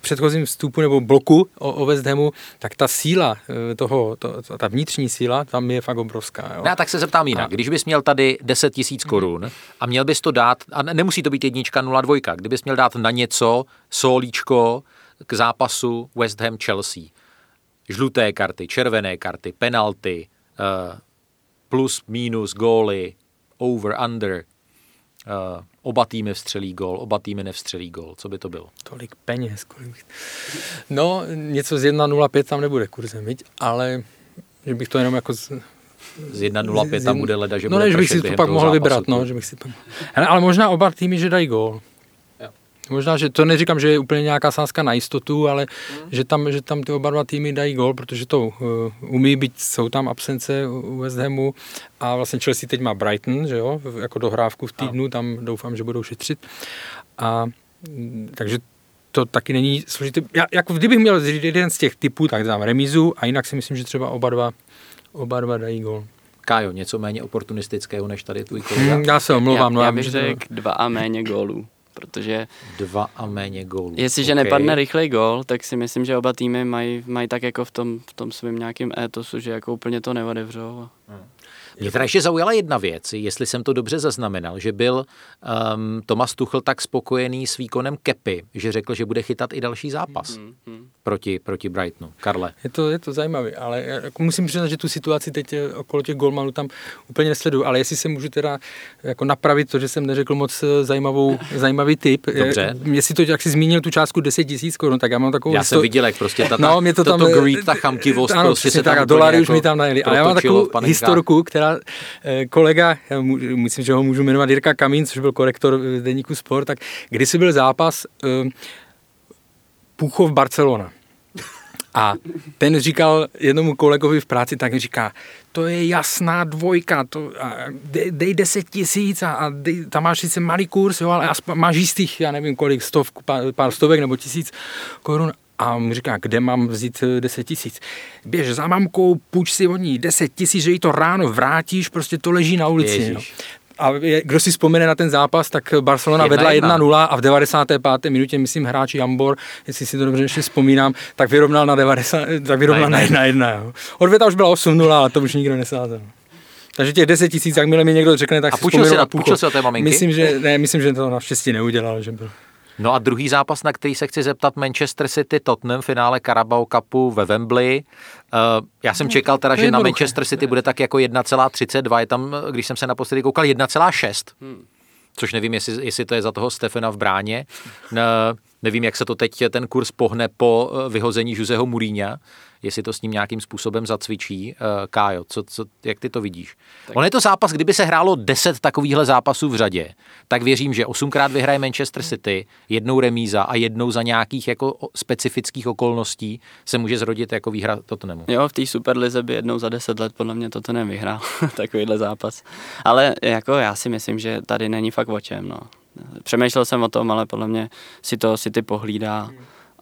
S2: předchozím vstupu nebo bloku o, o West Hamu, tak ta síla eh, toho, to, ta vnitřní síla, tam je fakt obrovská. Jo.
S1: Já tak se zeptám jinak. Když bys měl tady 10 tisíc korun a měl bys to dát, a ne- nemusí to být jednička 0,2, kdybys měl dát na něco solíčko k zápasu West Ham Chelsea. Žluté karty, červené karty, penalty, plus, minus, góly, over, under, eh, oba týmy vstřelí gól, oba týmy nevstřelí gól. Co by to bylo?
S2: Tolik peněz. Kolik... No, něco z 1,05 tam nebude kurzem, viď? ale že bych to jenom jako... Z,
S1: Z 1,05 tam bude leda, že
S2: no
S1: bude
S2: ne, že bych si to pak mohl
S1: zápasu.
S2: vybrat, no, že bych si tam... Hele, ale možná oba týmy, že dají gól. Možná, že to neříkám, že je úplně nějaká sázka na jistotu, ale že, tam, že tam ty oba dva týmy dají gól, protože to uh, umí být, jsou tam absence u West Hamu a vlastně Chelsea teď má Brighton, že jo, jako dohrávku v týdnu, tam doufám, že budou šetřit. A mm, takže to taky není složité. Já, jako kdybych měl říct jeden z těch typů, tak dám remízu a jinak si myslím, že třeba oba dva, oba dva dají gól.
S1: Kájo, něco méně oportunistického než tady tvůj kolega.
S2: Hmm, já se omlouvám. no,
S4: já, já bych řekl dva a méně gólů, protože
S1: Dva a méně gólů.
S4: jestliže
S1: OK.
S4: nepadne rychlej gól, tak si myslím, že oba týmy mají, mají tak jako v tom, v tom svém nějakém étosu, že jako úplně to neodevřou.
S1: Mě teda ještě zaujala jedna věc, jestli jsem to dobře zaznamenal, že byl um, Tomas Tuchl tak spokojený s výkonem Kepy, že řekl, že bude chytat i další zápas
S4: Hmm, hmm.
S1: proti, proti Brightonu. Karle,
S2: Je to, je to zajímavé, ale já jako musím přiznat, že tu situaci teď eh, okolo těch golmanů tam úplně nesleduju, ale jestli se můžu teda jako napravit to, že jsem neřekl moc eh, zajímavou, zajímavý tip. eh,
S1: Dobře.
S2: Jestli to, jak jsi zmínil tu částku 10 tisíc korun, tak já mám takovou...
S1: já jsem
S2: histo-
S1: viděl, jak prostě ta,
S2: No, mě to tam...
S1: toto
S2: eh,
S1: greed, ta chamtivost,
S2: ano,
S1: prostě se tam
S2: tak, a
S1: úplně
S2: dolary už
S1: jako
S2: mi tam najeli. Ale já mám takovou historku, která eh, kolega, myslím, že ho můžu jmenovat Jirka Kamín, což byl korektor eh, deníku Sport, tak kdysi byl zápas eh, Půchov Barcelona. A ten říkal jednomu kolegovi v práci, tak říká, to je jasná dvojka, to, a dej, dej 10 tisíc a, a dej, tam máš sice malý kurz, jo, ale aspoň máš jistých, já nevím kolik, stov, pár, pár stovek nebo tisíc korun. A on mi říká, kde mám vzít eh, 10 tisíc? Běž za mamkou, půjč si od ní 10 tisíc, že jí to ráno vrátíš, prostě to leží na ulici. No. A je, kdo si vzpomene na ten zápas, tak Barcelona
S1: Jedna
S2: vedla
S1: jedna.
S2: 1-0 a v 95. minutě, myslím, hráč Jambor, jestli si to dobře ještě vzpomínám, tak vyrovnal na 90, tak vyrovnal
S1: Na
S2: na 1-1. jo. Odvěta už byla 8-0, ale to už nikdo nesázel. Takže těch 10 tisíc, jakmile mi někdo řekne, tak
S1: A
S2: si
S1: půjčil
S2: vzpomenu
S1: si na-
S2: Půchov.
S1: půjčil si od té maminky?
S2: Myslím, že, ne, myslím, že to naštěstí neudělal, že byl.
S1: No a druhý zápas, na který se chci zeptat, Manchester City Tottenham, finále Carabao Cupu ve Wembley. Uh, já jsem čekal teda, že na. Manchester City bude tak jako 1,32, je tam, když jsem se naposledy koukal, 1,6. Což nevím, jestli, jestli to je za toho Stefana v bráně. Ne, nevím, jak se to teď ten kurz pohne po eh, vyhození Joseho Mourinha, jestli to s ním nějakým způsobem zacvičí. Uh, Kájo, co, co, jak ty to vidíš? Tak. On je to zápas, kdyby se hrálo 10 takovýchhle zápasů v řadě, tak věřím, že osmkrát vyhraje Manchester City, jednou remíza a jednou za nějakých jako specifických okolností se může zrodit jako výhra Tottenhamu.
S4: Jo, v té Superlize by jednou za deset let podle mě toto nevyhrál, takovýhle zápas. Ale jako já si myslím, že tady není fakt o čem, no. Přemýšlel jsem o tom, ale podle mě si to City pohlídá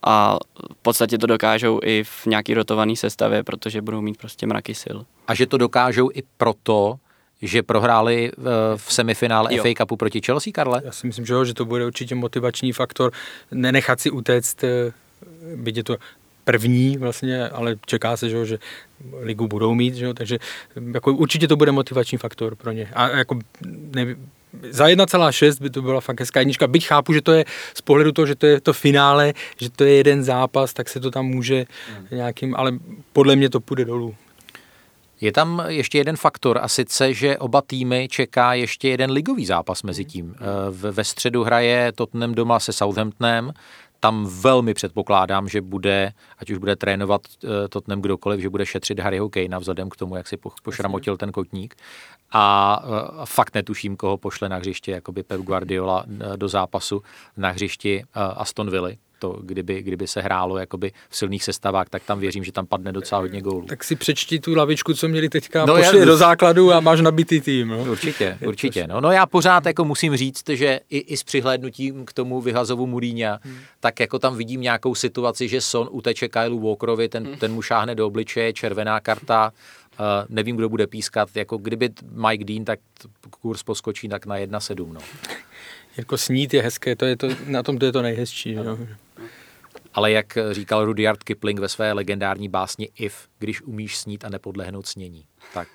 S4: a v podstatě to dokážou i v nějaký rotovaný sestavě, protože budou mít prostě mraky sil.
S1: A že to dokážou i proto, že prohráli v, v semifinále
S4: Jo.
S1: FA Cupu proti Chelsea, Karle?
S2: Já si myslím, že, jo, že to bude určitě motivační faktor, nenechat si utéct, eh, byť je to první vlastně, ale čeká se, že, jo, že ligu budou mít, že jo, takže jako určitě to bude motivační faktor pro ně. A jako ne, za 1,6 by to byla fakt hezká jednička. Byť chápu, že to je z pohledu toho, že to je to finále, že to je jeden zápas, tak se to tam může nějakým, ale podle mě to půjde dolů.
S1: Je tam ještě jeden faktor a sice, že oba týmy čeká ještě jeden ligový zápas mezi tím. Eh, v- Ve středu hraje Tottenham doma se Southamptonem, tam velmi předpokládám, že bude, ať už bude trénovat uh, Tottenham kdokoliv, že bude šetřit Harryho Kanea vzhledem k tomu, jak si po, pošramotil ten kotník. A uh, fakt netuším, koho pošle na hřiště, jakoby Pep Guardiola uh, do zápasu na hřišti uh, Aston Villa to, kdyby, kdyby se hrálo jakoby v silných sestavách, tak tam věřím, že tam padne docela hodně gólů.
S2: Tak si přečti tu lavičku, co měli teďka, no, pošli já, do základu a máš nabitý tým. No.
S1: Určitě, určitě. No, no já pořád jako musím říct, že i, i s přihlédnutím k tomu vyhazovu Muríňa, hmm. tak jako tam vidím nějakou situaci, že Son uteče Kyleu Walkerovi, ten, hmm. ten mu šáhne do obličeje, červená karta, nevím, kdo bude pískat. Jako kdyby Mike Dean, tak kurz poskočí tak na 1,7. No.
S2: jako snít je hezké, to je to, na tom to je to nejhezčí. No.
S1: Ale jak říkal Rudyard Kipling ve své legendární básni If, když umíš snít a nepodlehnout snění, tak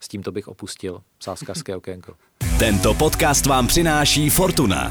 S1: s tímto bych opustil sáskarské okénko.
S6: Tento podcast vám přináší Fortuna.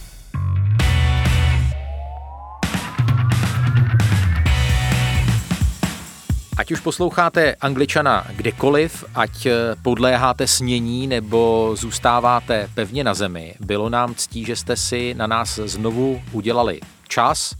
S1: Už posloucháte Angličana kdekoliv, ať eh, podléháte snění nebo zůstáváte pevně na zemi, bylo nám ctí, že jste si na nás znovu udělali čas.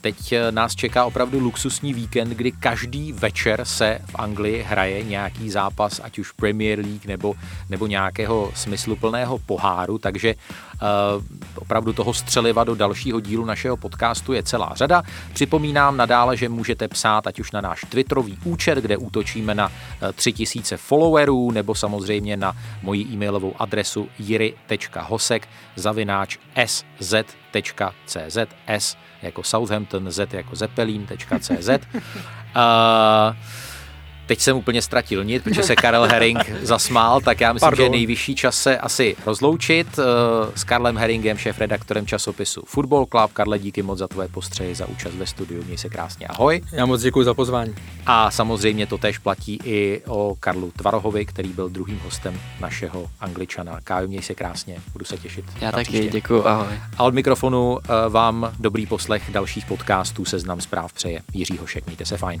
S1: Teď nás čeká opravdu luxusní víkend, kdy každý večer se v Anglii hraje nějaký zápas, ať už Premier League nebo, nebo nějakého smysluplného poháru, takže uh, opravdu toho střeliva do dalšího dílu našeho podcastu je celá řada. Připomínám nadále, že můžete psát ať už na náš Twitterový účet, kde útočíme na 3000 eh, followerů, nebo samozřejmě na moji e-mailovou adresu jiry.hosek zavináč sz.cz jako Southampton, z jako zeppelin.cz. uh, Teď jsem úplně ztratil nit, protože se Karel Herring zasmál, tak já myslím, Pardon. že je nejvyšší čas se asi rozloučit uh, s Karlem Herringem, šéf-redaktorem časopisu Football Club. Karle, díky moc za tvoje postřehy, za účast ve studiu. Měj se krásně, ahoj.
S2: Já moc děkuji za pozvání.
S1: A samozřejmě to tež platí i o Karlu Tvarohovi, který byl druhým hostem našeho Angličana. Káju, měj se krásně, budu se těšit.
S4: Já taky, děkuji, ahoj.
S1: A od mikrofonu uh, vám dobrý poslech dalších podcastů Seznam zpráv přeje Jiří Hošek. Mějte se fajn.